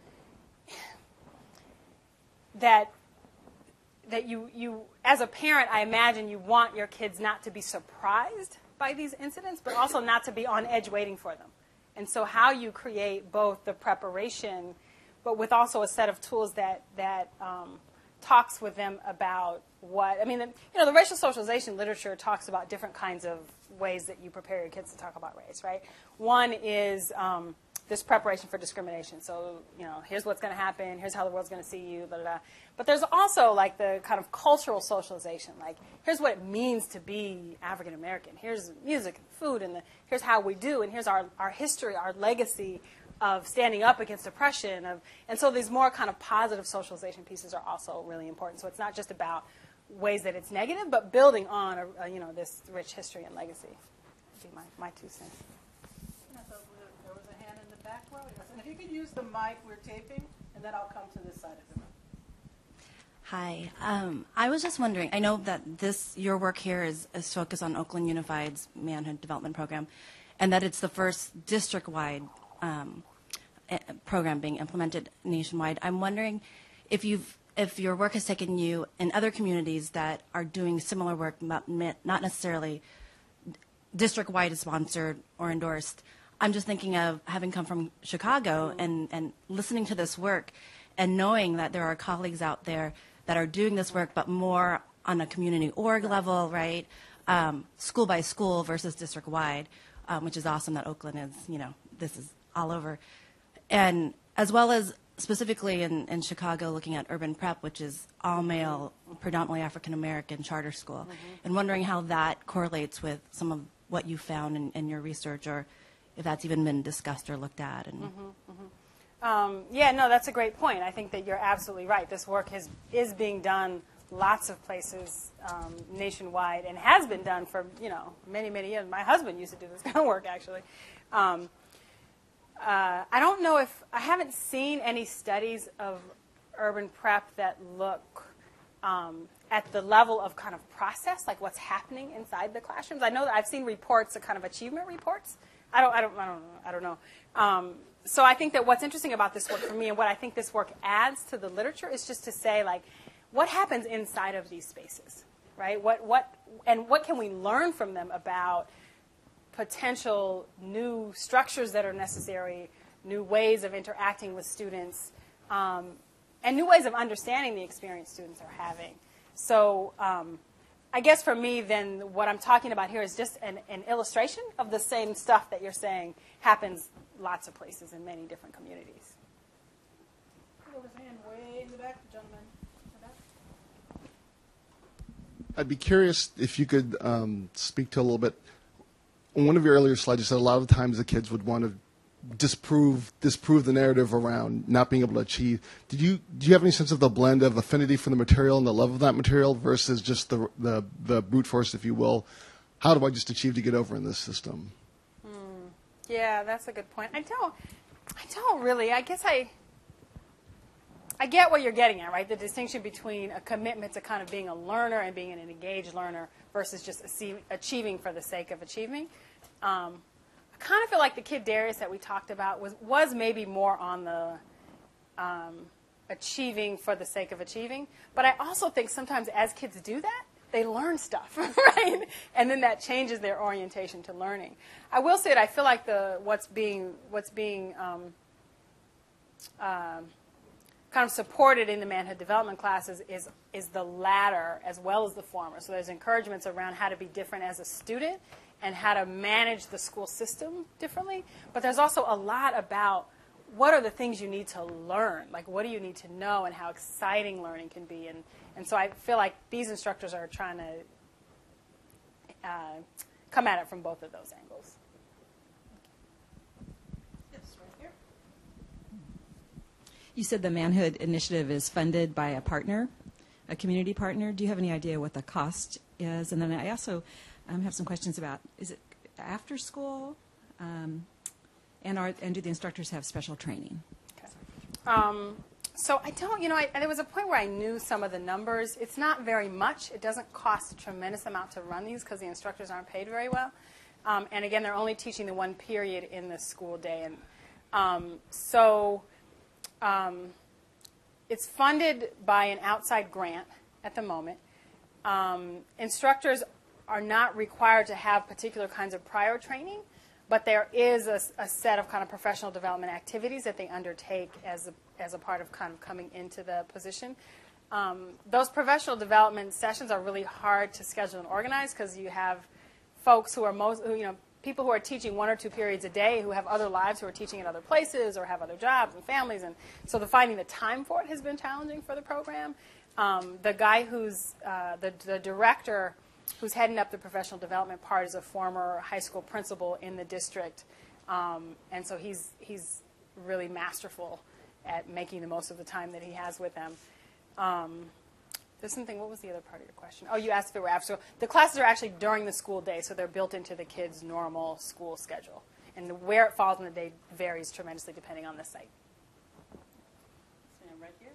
that that you you as a parent I imagine you want your kids not to be surprised by these incidents but also not to be on edge waiting for them. And so how you create both the preparation but with also a set of tools that that um, talks with them about what I mean the, you know the racial socialization literature talks about different kinds of ways that you prepare your kids to talk about race, right? One is um, this preparation for discrimination. So, you know, here's what's going to happen, here's how the world's going to see you, blah, blah, blah. But there's also like the kind of cultural socialization. Like, here's what it means to be African American. Here's music and food, and the, here's how we do, and here's our, our history, our legacy of standing up against oppression. Of, and so these more kind of positive socialization pieces are also really important. So it's not just about ways that it's negative, but building on, a, a, you know, this rich history and legacy. Would be my, my two cents. I thought There was a hand in the back row. Yes. And if you could use the mic, we're taping, and then I'll come to this side of the room. Hi. Um, I was just wondering. I know that this your work here is, is focused on Oakland Unified's Manhood Development Program, and that it's the first district-wide um, eh, program being implemented nationwide. I'm wondering if you've if your work has taken you in other communities that are doing similar work, not not necessarily district-wide sponsored or endorsed. I'm just thinking of having come from Chicago and, and listening to this work and knowing that there are colleagues out there that are doing this work, but more on a community org level, right? Um, school by school versus district wide, um, which is awesome that Oakland is, you know, this is all over. And as well as specifically in, in Chicago, looking at urban prep, which is all male, predominantly African American charter school, and wondering how that correlates with some of what you found in, in your research or if that's even been discussed or looked at. And Um, yeah, no, that's a great point. I think that you're absolutely right. This work is, is being done lots of places um, nationwide and has been done for, you know, many, many years. My husband used to do this kind of work, actually. Um, uh, I don't know if, I haven't seen any studies of urban prep that look um, at the level of kind of process, like what's happening inside the classrooms. I know that I've seen reports, the kind of achievement reports. I don't, I don't, I don't know. I don't know. Um, so I think that what's interesting about this work for me, and what I think this work adds to the literature, is just to say like, what happens inside of these spaces, right? What, what, and what can we learn from them about potential new structures that are necessary, new ways of interacting with students, um, and new ways of understanding the experience students are having. So um, I guess for me, then, what I'm talking about here is just an, an, illustration of the same stuff that you're saying happens lots of places in many different communities. There was a hand way in the back, gentlemen. In the back. I'd be curious if you could um, speak to a little bit. On one of your earlier slides, you said a lot of times the kids would want to disprove disprove the narrative around not being able to achieve. Did you do you have any sense of the blend of affinity for the material and the love of that material versus just the the, the brute force, if you will? How do I just achieve to get over in this system? Yeah, that's a good point. I don't, I don't really. I guess I, I get what you're getting at, right? The distinction between a commitment to kind of being a learner and being an engaged learner versus just achieving for the sake of achieving. Um, kind of feel like the kid Darius that we talked about was was maybe more on the um, achieving for the sake of achieving. But I also think sometimes as kids do that, they learn stuff, right? And then that changes their orientation to learning. I will say that I feel like the what's being what's being um, um, kind of supported in the manhood development classes is is the latter as well as the former. So there's encouragements around how to be different as a student and how to manage the school system differently. But there's also a lot about what are the things you need to learn? Like, what do you need to know, and how exciting learning can be? And, and so I feel like these instructors are trying to uh, come at it from both of those angles. You said the Manhood Initiative is funded by a partner, a community partner. Do you have any idea what the cost is? And then I also um, have some questions about is it after school? Um, and, are, and do the instructors have special training? Um, so I don't, you know, I, there was a point where I knew some of the numbers. It's not very much. It doesn't cost a tremendous amount to run these because the instructors aren't paid very well. Um, and again, they're only teaching the one period in the school day. And um, so it's funded by an outside grant at the moment. Um, instructors are not required to have particular kinds of prior training, but there is a, a set of kind of professional development activities that they undertake as a, as a part of kind of coming into the position. Um, those professional development sessions are really hard to schedule and organize because you have folks who are most, who, you know, people who are teaching one or two periods a day who have other lives who are teaching in other places or have other jobs and families and so the finding the time for it has been challenging for the program um, the guy who's uh, the, the director who's heading up the professional development part is a former high school principal in the district um, and so he's he's really masterful at making the most of the time that he has with them um, there's something. What was the other part of your question? Oh, you asked if it were after school. The classes are actually during the school day, so they're built into the kids' normal school schedule. And the, where it falls in the day varies tremendously depending on the site. Right here.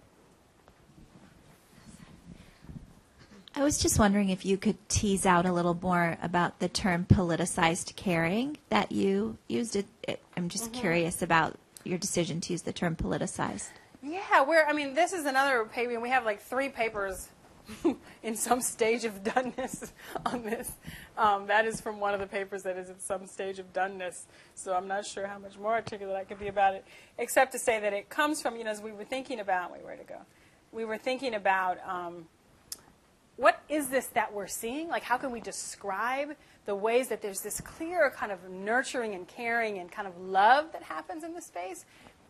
I was just wondering if you could tease out a little more about the term politicized caring that you used. It, it I'm just curious about your decision to use the term politicized. Yeah, we're. I mean, this is another paper, and we have like three papers in some stage of doneness on this. Um, that is from one of the papers that is at some stage of doneness. So I'm not sure how much more articulate I could be about it, except to say that it comes from, you know, as we were thinking about, wait, where to go? We were thinking about um, what is this that we're seeing? Like, how can we describe the ways that there's this clear kind of nurturing and caring and kind of love that happens in the space?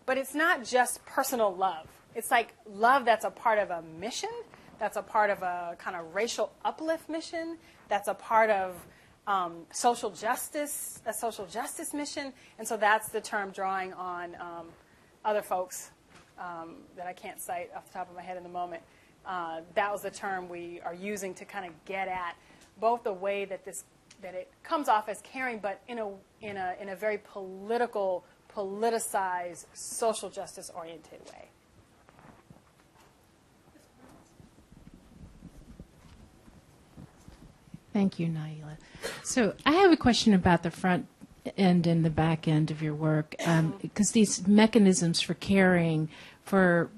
But it's not just personal love. It's like love that's a part of a mission, that's a part of a kind of racial uplift mission, that's a part of um, social justice, a social justice mission. And so that's the term drawing on um, other folks um, that I can't cite off the top of my head in the moment. Uh, that was the term we are using to kind of get at both the way that this that it comes off as caring, but in a in a in a very political, politicized, social justice oriented way. Thank you, Na'ilah. So I have a question about the front end and the back end of your work, because these mechanisms for caring, for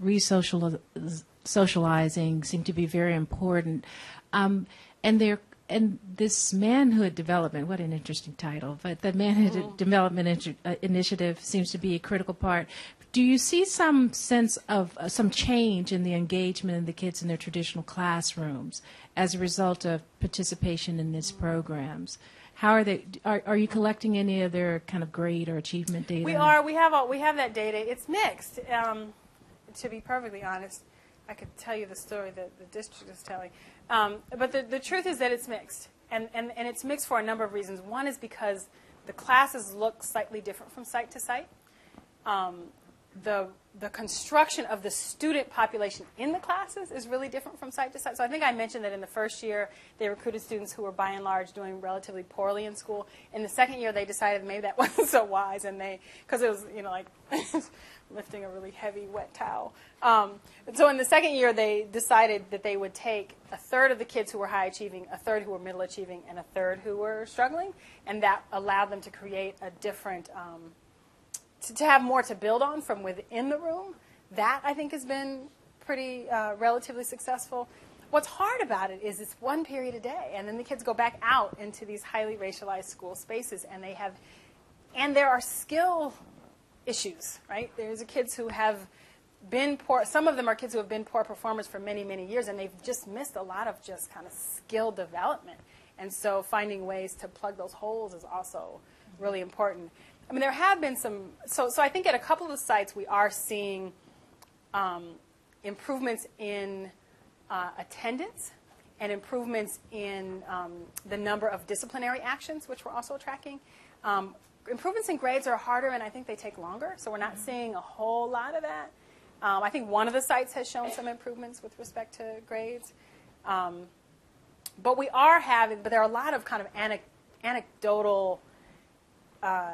re-socializing, seem to be very important, um, and they're and this manhood development, what an interesting title, but the manhood development Inter- uh, initiative seems to be a critical part. Do you see some sense of uh, some change in the engagement of the kids in their traditional classrooms as a result of participation in these programs? How are they? Are, are you collecting any of their kind of grade or achievement data? We are. We have all, we have that data. It's mixed. Um, to be perfectly honest, I could tell you the story that the district is telling. Um, but the, the truth is that it's mixed. And, and, and it's mixed for a number of reasons. One is because the classes look slightly different from site to site. Um, the, the construction of the student population in the classes is really different from site to site. So I think I mentioned that in the first year they recruited students who were by and large doing relatively poorly in school. In the second year they decided maybe that wasn't so wise, and they because it was you know like lifting a really heavy wet towel. Um, so in the second year they decided that they would take a third of the kids who were high achieving, a third who were middle achieving, and a third who were struggling, and that allowed them to create a different. Um, to, to have more to build on from within the room, that I think has been pretty uh, relatively successful. What's hard about it is it's one period a day, and then the kids go back out into these highly racialized school spaces, and they have, and there are skill issues, right? There's kids who have been poor. Some of them are kids who have been poor performers for many, many years, and they've just missed a lot of just kind of skill development. And so, finding ways to plug those holes is also really important. I mean, there have been some. So, so I think at a couple of the sites we are seeing um, improvements in uh, attendance and improvements in um, the number of disciplinary actions, which we're also tracking. Um, improvements in grades are harder, and I think they take longer. So we're not seeing a whole lot of that. Um, I think one of the sites has shown some improvements with respect to grades. Um, but we are having, but there are a lot of kind of anec- anecdotal. Uh,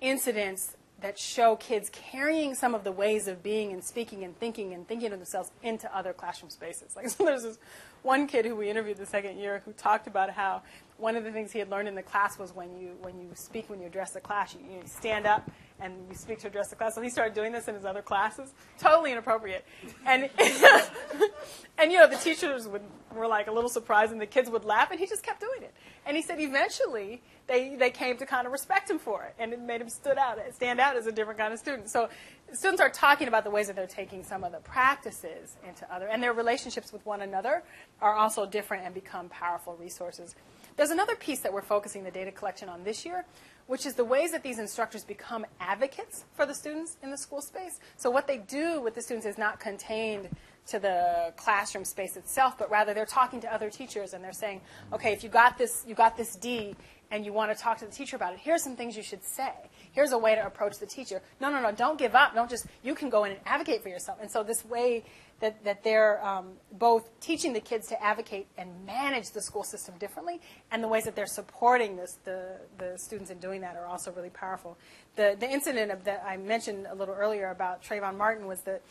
incidents that show kids carrying some of the ways of being and speaking and thinking and thinking of themselves into other classroom spaces. Like so there's this one kid who we interviewed the second year who talked about how one of the things he had learned in the class was when you when you speak when you address the class you, you stand up and you speak to address the class. So he started doing this in his other classes, totally inappropriate. And and you know the teachers would were like a little surprised, and the kids would laugh, and he just kept doing it. And he said eventually they they came to kind of respect him for it, and it made him stood out stand out as a different kind of student. So students are talking about the ways that they're taking some of the practices into other, and their relationships with one another are also different and become powerful resources. There's another piece that we're focusing the data collection on this year, which is the ways that these instructors become advocates for the students in the school space. So what they do with the students is not contained to the classroom space itself, but rather they're talking to other teachers and they're saying, okay, if you got this, you got this D and you want to talk to the teacher about it, here's some things you should say. Here's a way to approach the teacher. No, no, no, don't give up. Don't just, you can go in and advocate for yourself. And so this way that, that they're um, both teaching the kids to advocate and manage the school system differently, and the ways that they're supporting this, the, the students in doing that are also really powerful. The, the incident that I mentioned a little earlier about Trayvon Martin was that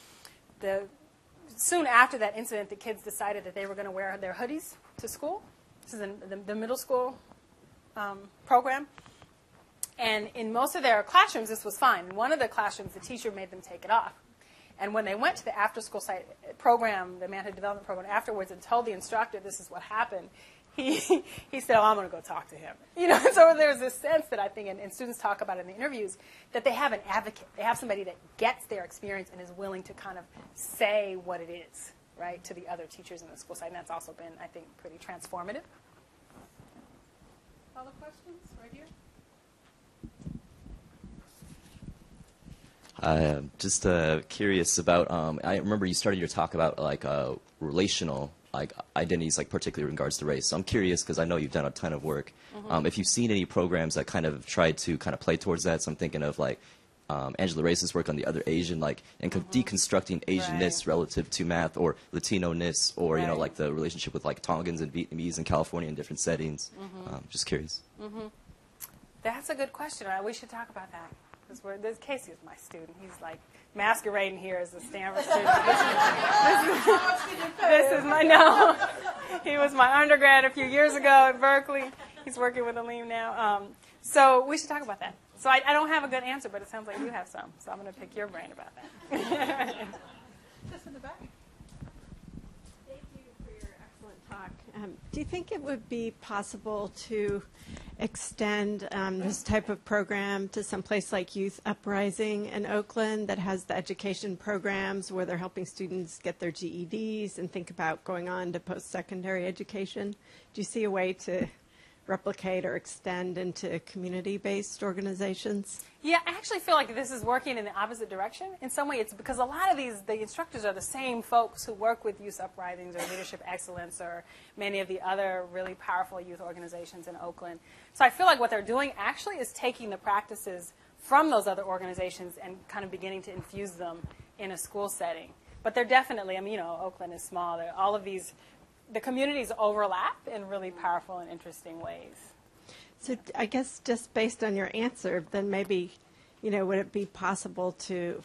the, soon after that incident, the kids decided that they were going to wear their hoodies to school. This is in the, the middle school um, program. And in most of their classrooms, this was fine. In one of the classrooms, the teacher made them take it off. And when they went to the after school site uh, program, the manhood development program afterwards, and told the instructor this is what happened, he, he said, Oh, I'm going to go talk to him. You know, so there's this sense that I think, and, and students talk about in the interviews, that they have an advocate. They have somebody that gets their experience and is willing to kind of say what it is, right, to the other teachers in the school site. And that's also been, I think, pretty transformative. Other questions? Right here? I'm just uh, curious about. Um, I remember you started your talk about like uh, relational like identities, like particularly in regards to race. So I'm curious because I know you've done a ton of work. Mm-hmm. Um, if you've seen any programs that kind of tried to kind of play towards that, so I'm thinking of like um, Angela Reyes's work on the other Asian, like and mm-hmm. deconstructing Asianness right. relative to math or Latino-ness, or right. you know like the relationship with like Tongans and Vietnamese in California in different settings. Mm-hmm. Um, just curious. Mm-hmm. That's a good question. We should talk about that because this Casey is my student. He's like masquerading here as a Stanford student. This is, this is, this is my no. He was my undergrad a few years ago at Berkeley. He's working with Alim now. Um, so we should talk about that. So I, I, don't have a good answer, but it sounds like you have some. So I'm going to pick your brain about that. Just in the back. Thank you for your excellent talk. Um, do you think it would be possible to extend um, this type of program to some place like Youth Uprising in Oakland that has the education programs where they're helping students get their GEDs and think about going on to post secondary education? Do you see a way to replicate or extend into community-based organizations? Yeah, I actually feel like this is working in the opposite direction. In some way, it's because a lot of these, the instructors are the same folks who work with youth uprisings or leadership excellence or many of the other really powerful youth organizations in Oakland. So I feel like what they're doing actually is taking the practices from those other organizations and kind of beginning to infuse them in a school setting. But they're definitely, I mean, you know, Oakland is small. There, all of these, the communities overlap in really powerful and interesting ways. So I guess just based on your answer, then maybe, you know, would it be possible to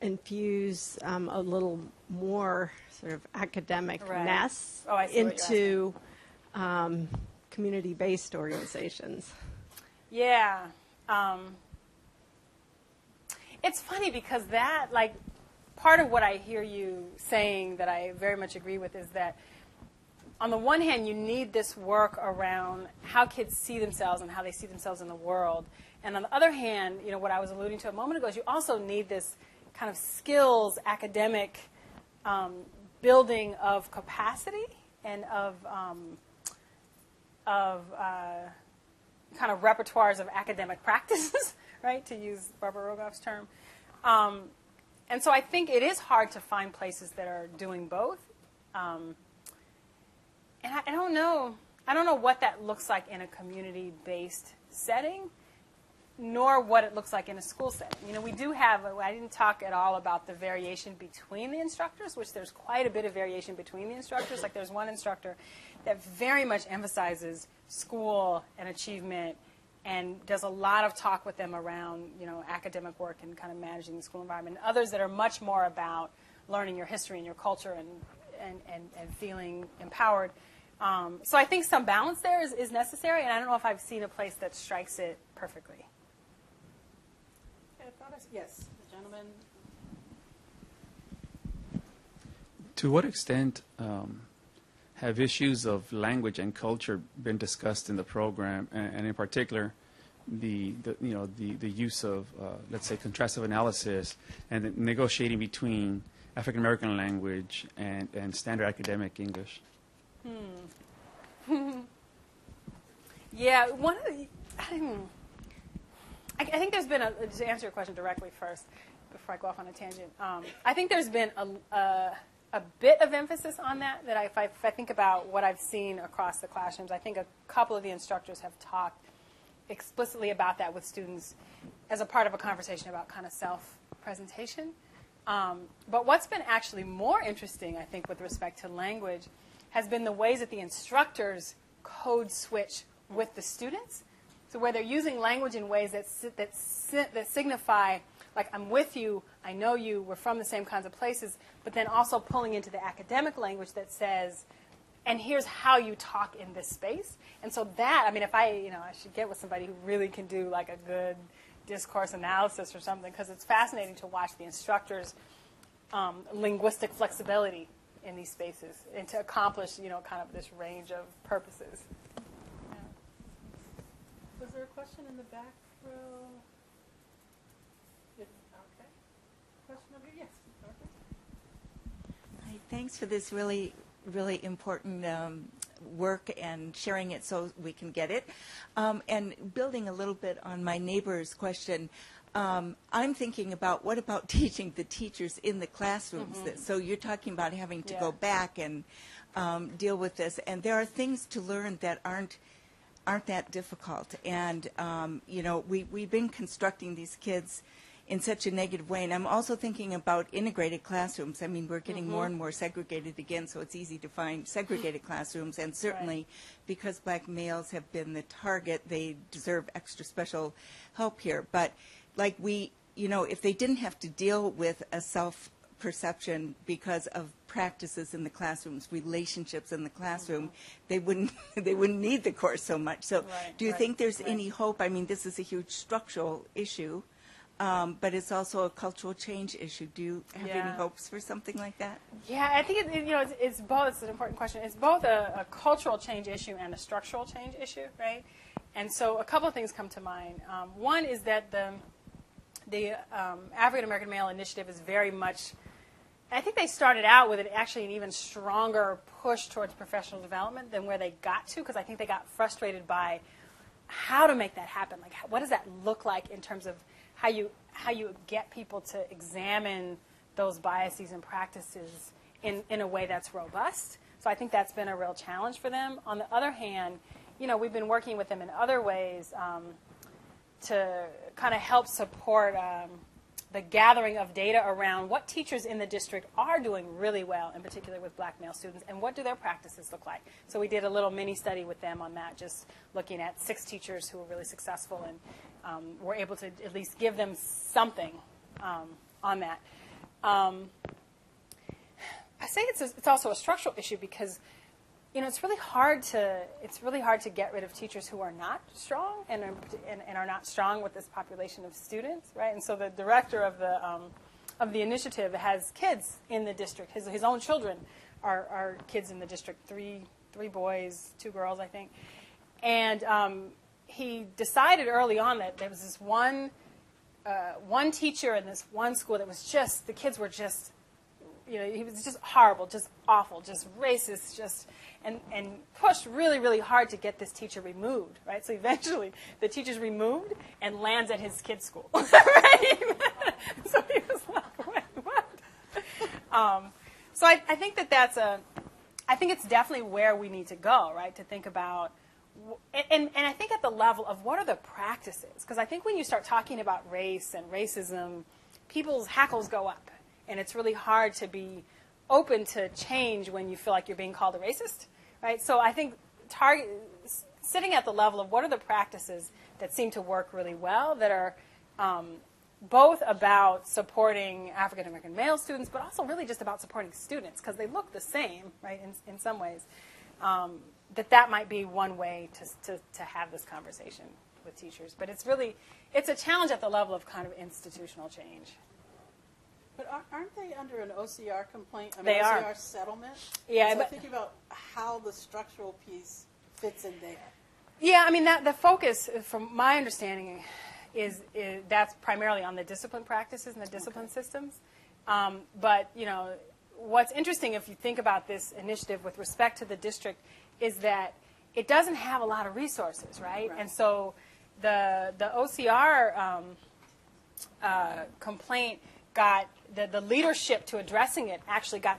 infuse um, a little more sort of academic-ness Oh, what you're into um, community-based organizations? Yeah. Um, it's funny because that, like, part of what I hear you saying that I very much agree with is that on the one hand, you need this work around how kids see themselves and how they see themselves in the world. And on the other hand, you know, what I was alluding to a moment ago is you also need this kind of skills, academic um, building of capacity and of, um, of uh, kind of repertoires of academic practices, right, to use Barbara Rogoff's term. Um, and so I think it is hard to find places that are doing both. And I, I don't know. I don't know what that looks like in a community-based setting, nor what it looks like in a school setting. You know, we do have. I didn't talk at all about the variation between the instructors, which there's quite a bit of variation between the instructors. Like there's one instructor that very much emphasizes school and achievement and does a lot of talk with them around you know academic work and kind of managing the school environment. And Others that are much more about learning your history and your culture and and, and, and feeling empowered. Um, so I think some balance there is, is necessary, and I don't know if I've seen a place that strikes it perfectly. Yes, the gentleman. To what extent um, have issues of language and culture been discussed in the program, and, and in particular, the, the, you know the, the use of uh, let's say contrastive analysis and the negotiating between African American language and, and standard academic English? Hmm. yeah, one of the. I, I, think there's been a. To answer your question directly first, before I go off on a tangent, um, I think there's been a, a, a bit of emphasis on that. That if, I, if I think about what I've seen across the classrooms, I think a couple of the instructors have talked explicitly about that with students as a part of a conversation about kind of self presentation. Um, but what's been actually more interesting, I think, with respect to language, has been the ways that the instructors code switch with the students. So where they're using language in ways that that that signify like I'm with you, I know you, we're from the same kinds of places, but then also pulling into the academic language that says, and here's how you talk in this space. And so that, I mean, if I, you know, I should get with somebody who really can do like a good discourse analysis or something, because it's fascinating to watch the instructors' um, linguistic flexibility in these spaces and to accomplish, you know, kind of this range of purposes. Yeah. Was there a question in the back row? Yes, okay. Question over here? Yes. Dorothy? Hi, Thanks for this really, really important um, work and sharing it so we can get it. Um, and building a little bit on my neighbor's question, um, I'm thinking about what about teaching the teachers in the classrooms? That- So you're talking about having to Yeah. go back and um, deal with this, and there are things to learn that aren't aren't that difficult. And um, you know, we we've been constructing these kids in such a negative way. And I'm also thinking about integrated classrooms. I mean, we're getting mm-hmm. more and more segregated again, so it's easy to find segregated classrooms. And certainly, because black males have been the target, they deserve extra special help here. But like we, you know, if they didn't have to deal with a self perception because of practices in the classrooms, relationships in the classroom, mm-hmm. they wouldn't they wouldn't need the course so much. So, Right, do you right, think there's right. any hope? I mean, this is a huge structural issue, um, but it's also a cultural change issue. Do you have any hopes for something like that? Yeah, I think it- you know it's, it's both. It's an important question. It's both a, a cultural change issue and a structural change issue, right? And so a couple of things come to mind. Um, one is that the the um, African American Male Initiative is very much I think they started out with an, actually an even stronger push towards professional development than where they got to, because I think they got frustrated by how to make that happen. Like, what does that look like in terms of how you how you get people to examine those biases and practices in, in a way that's robust. So I think that's been a real challenge for them. On the other hand, you know, we've been working with them in other ways um, to kind of help support um, the gathering of data around what teachers in the district are doing really well, in particular with black male students, and what do their practices look like. So we did a little mini study with them on that, just looking at six teachers who were really successful and um, were able to at least give them something um, on that. Um, I say it's, a, it's also a structural issue because you know, it's really hard to it's really hard to get rid of teachers who are not strong and are, and, and are not strong with this population of students, right? And so the director of the um, of the initiative has kids in the district. His his own children are, are kids in the district. Three three boys, two girls, I think. And um, he decided early on that there was this one uh, one teacher in this one school that was just the kids were just you know he was just horrible, just awful, just racist, just and, and pushed really, really hard to get this teacher removed, right? So eventually the teacher's removed and lands at his kid's school, right? so he was like, what? Um, so I, I think that that's a, I think it's definitely where we need to go, right? To think about, and, and I think at the level of what are the practices? Because I think when you start talking about race and racism, people's hackles go up. And it's really hard to be open to change when you feel like you're being called a racist, right? So I think target, sitting at the level of what are the practices that seem to work really well that are um, both about supporting African American male students, but also really just about supporting students because they look the same, right, in, in some ways. Um, that that might be one way to, to, to have this conversation with teachers. But it's really, it's a challenge at the level of kind of institutional change. But aren't they under an OCR complaint? I mean, they OCR are. settlement? Yeah, so but thinking about how the structural piece fits in there. Yeah, I mean that the focus, from my understanding, is, is that's primarily on the discipline practices and the discipline systems. Um, but you know, what's interesting if you think about this initiative with respect to the district is that it doesn't have a lot of resources, right? right. And so the the OCR um, uh, complaint got the, the leadership to addressing it actually got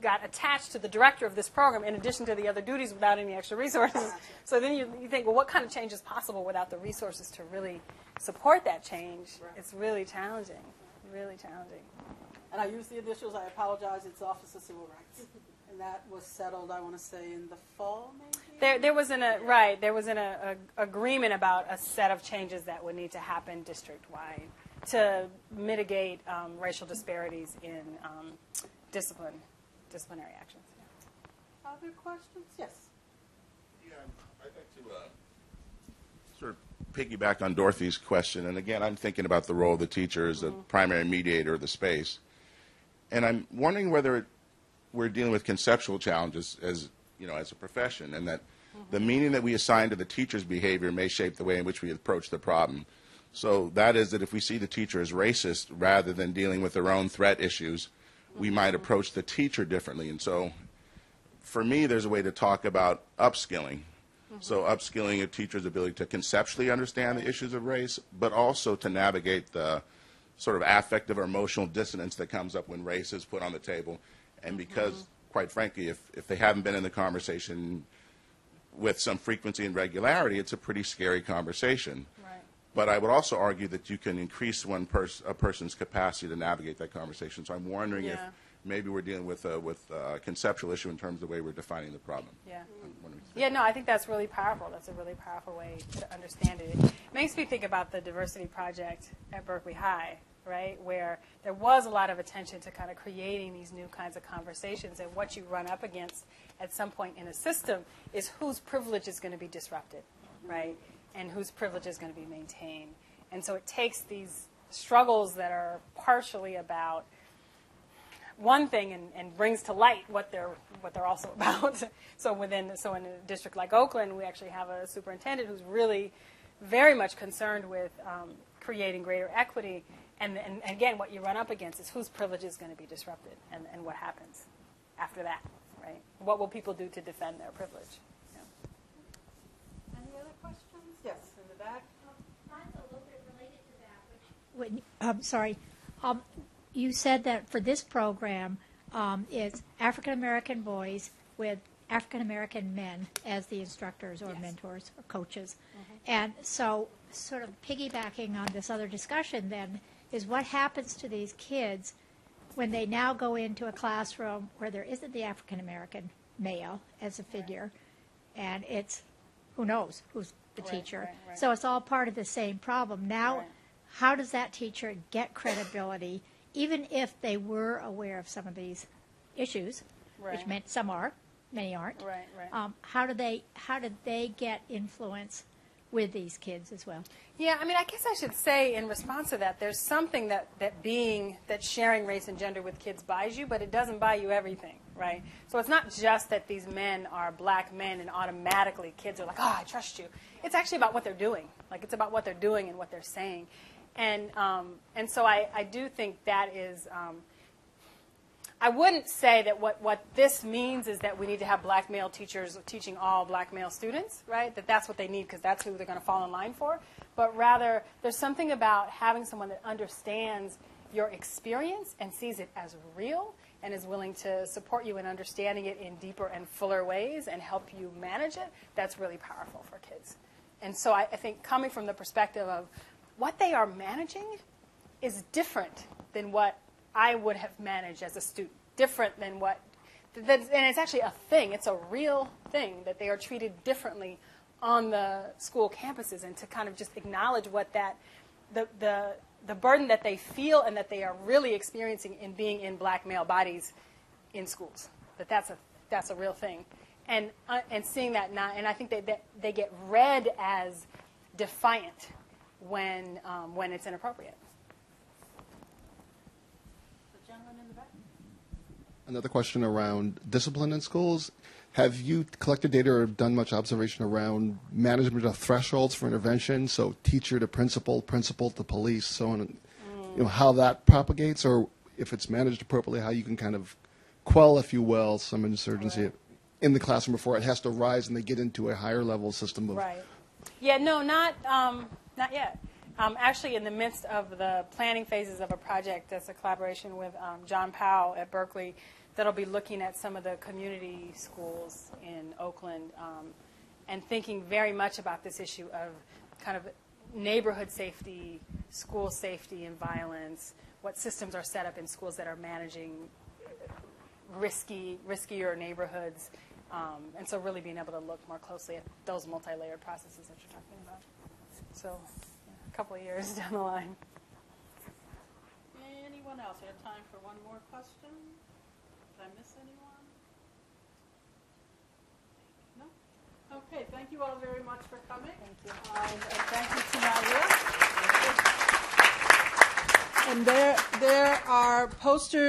got attached to the director of this program in addition to the other duties without any extra resources. So then you, you think, well, what kind of change is possible without the resources to really support that change? Right. It's really challenging, really challenging. And I use the initials, I apologize, it's Office of Civil Rights. and that was settled, I want to say, in the fall, maybe? There, there was an, a, right, there was an a, a agreement about a set of changes that would need to happen district-wide to mitigate um, racial disparities in um, discipline, disciplinary actions. Yeah. Other questions? Yes. Yeah, I'd like to uh, sort of piggyback on Dorothy's question. And again, I'm thinking about the role of the teacher as mm-hmm. the primary mediator of the space. And I'm wondering whether it, we're dealing with conceptual challenges as, you know, as a profession, and that mm-hmm. the meaning that we assign to the teacher's behavior may shape the way in which we approach the problem. So that is that if we see the teacher as racist rather than dealing with their own threat issues, we might approach the teacher differently. And so for me, there's a way to talk about upskilling. So upskilling a teacher's ability to conceptually understand the issues of race, but also to navigate the sort of affective or emotional dissonance that comes up when race is put on the table. And because, mm-hmm. quite frankly, if, if they haven't been in the conversation with some frequency and regularity, it's a pretty scary conversation. But I would also argue that you can increase one pers- a person's capacity to navigate that conversation. So I'm wondering if maybe we're dealing with a, with uh, a conceptual issue in terms of the way we're defining the problem. Yeah. Yeah, no, I think that's really powerful. That's a really powerful way to understand it. It makes me think about the diversity project at Berkeley High, right, where there was a lot of attention to kind of creating these new kinds of conversations. And what you run up against at some point in a system is whose privilege is going to be disrupted, right? And whose privilege is going to be maintained. And so it takes these struggles that are partially about one thing and, and brings to light what they're what they're also about. so within so in a district like Oakland, we actually have a superintendent who's really very much concerned with um, creating greater equity And, and, again, what you run up against is whose privilege is going to be disrupted and, and what happens after that, right? What will people do to defend their privilege? Any other questions? Yes, in the back. Mine's a little bit related to that, which. When, I'm sorry. Um, you said that for this program, um, it's African American boys with African American men as the instructors or mentors or coaches. And so, sort of piggybacking on this other discussion, then, is what happens to these kids when they now go into a classroom where there isn't the African American male as a figure, and it's who knows who's the Right, teacher. right, right. So it's all part of the same problem. Now, Right. How does that teacher get credibility, even if they were aware of some of these issues, which meant some are, many aren't. Right, right. Um, how do they how do they get influence with these kids as well? Yeah, I mean, I guess I should say in response to that, there's something that, that being, that sharing race and gender with kids buys you, but it doesn't buy you everything, right? So it's not just that these men are black men and automatically kids are like, oh, I trust you. It's actually about what they're doing. Like, it's about what they're doing and what they're saying. And, um, and so I, I do think that is, um, I wouldn't say that what, what this means is that we need to have black male teachers teaching all black male students, right? That that's what they need because that's who they're going to fall in line for. But rather, there's something about having someone that understands your experience and sees it as real and is willing to support you in understanding it in deeper and fuller ways and help you manage it. That's really powerful for kids. And so I, I think coming from the perspective of what they are managing is different than what I would have managed as a student, different than what, and it's actually a thing. It's a real thing that they are treated differently on the school campuses, and to kind of just acknowledge what that, the the the burden that they feel and that they are really experiencing in being in black male bodies in schools. That that's a that's a real thing, and uh, and seeing that not, and I think that, that they get read as defiant when um, when it's inappropriate. The gentleman in the back. Another question around discipline in schools. Have you collected data or done much observation around management of thresholds for intervention? So teacher to principal, principal to police, so on. and- You know how that propagates, or if it's managed appropriately, how you can kind of quell, if you will, some insurgency in the classroom before it has to rise and they get into a higher level system of Right. Yeah, no, not um, not yet. Um, actually, in the midst of the planning phases of a project, that's a collaboration with um, John Powell at Berkeley, that'll be looking at some of the community schools in Oakland um, and thinking very much about this issue of kind of neighborhood safety, school safety, and violence. What systems are set up in schools that are managing risky, riskier neighborhoods, um, and so really being able to look more closely at those multi-layered processes that you're talking about. So, a couple of years down the line. Anyone else? We have time for one more question? Did I miss anyone? No? Okay, thank you all very much for coming. Thank you. And and thank you to Maria. And there, there are posters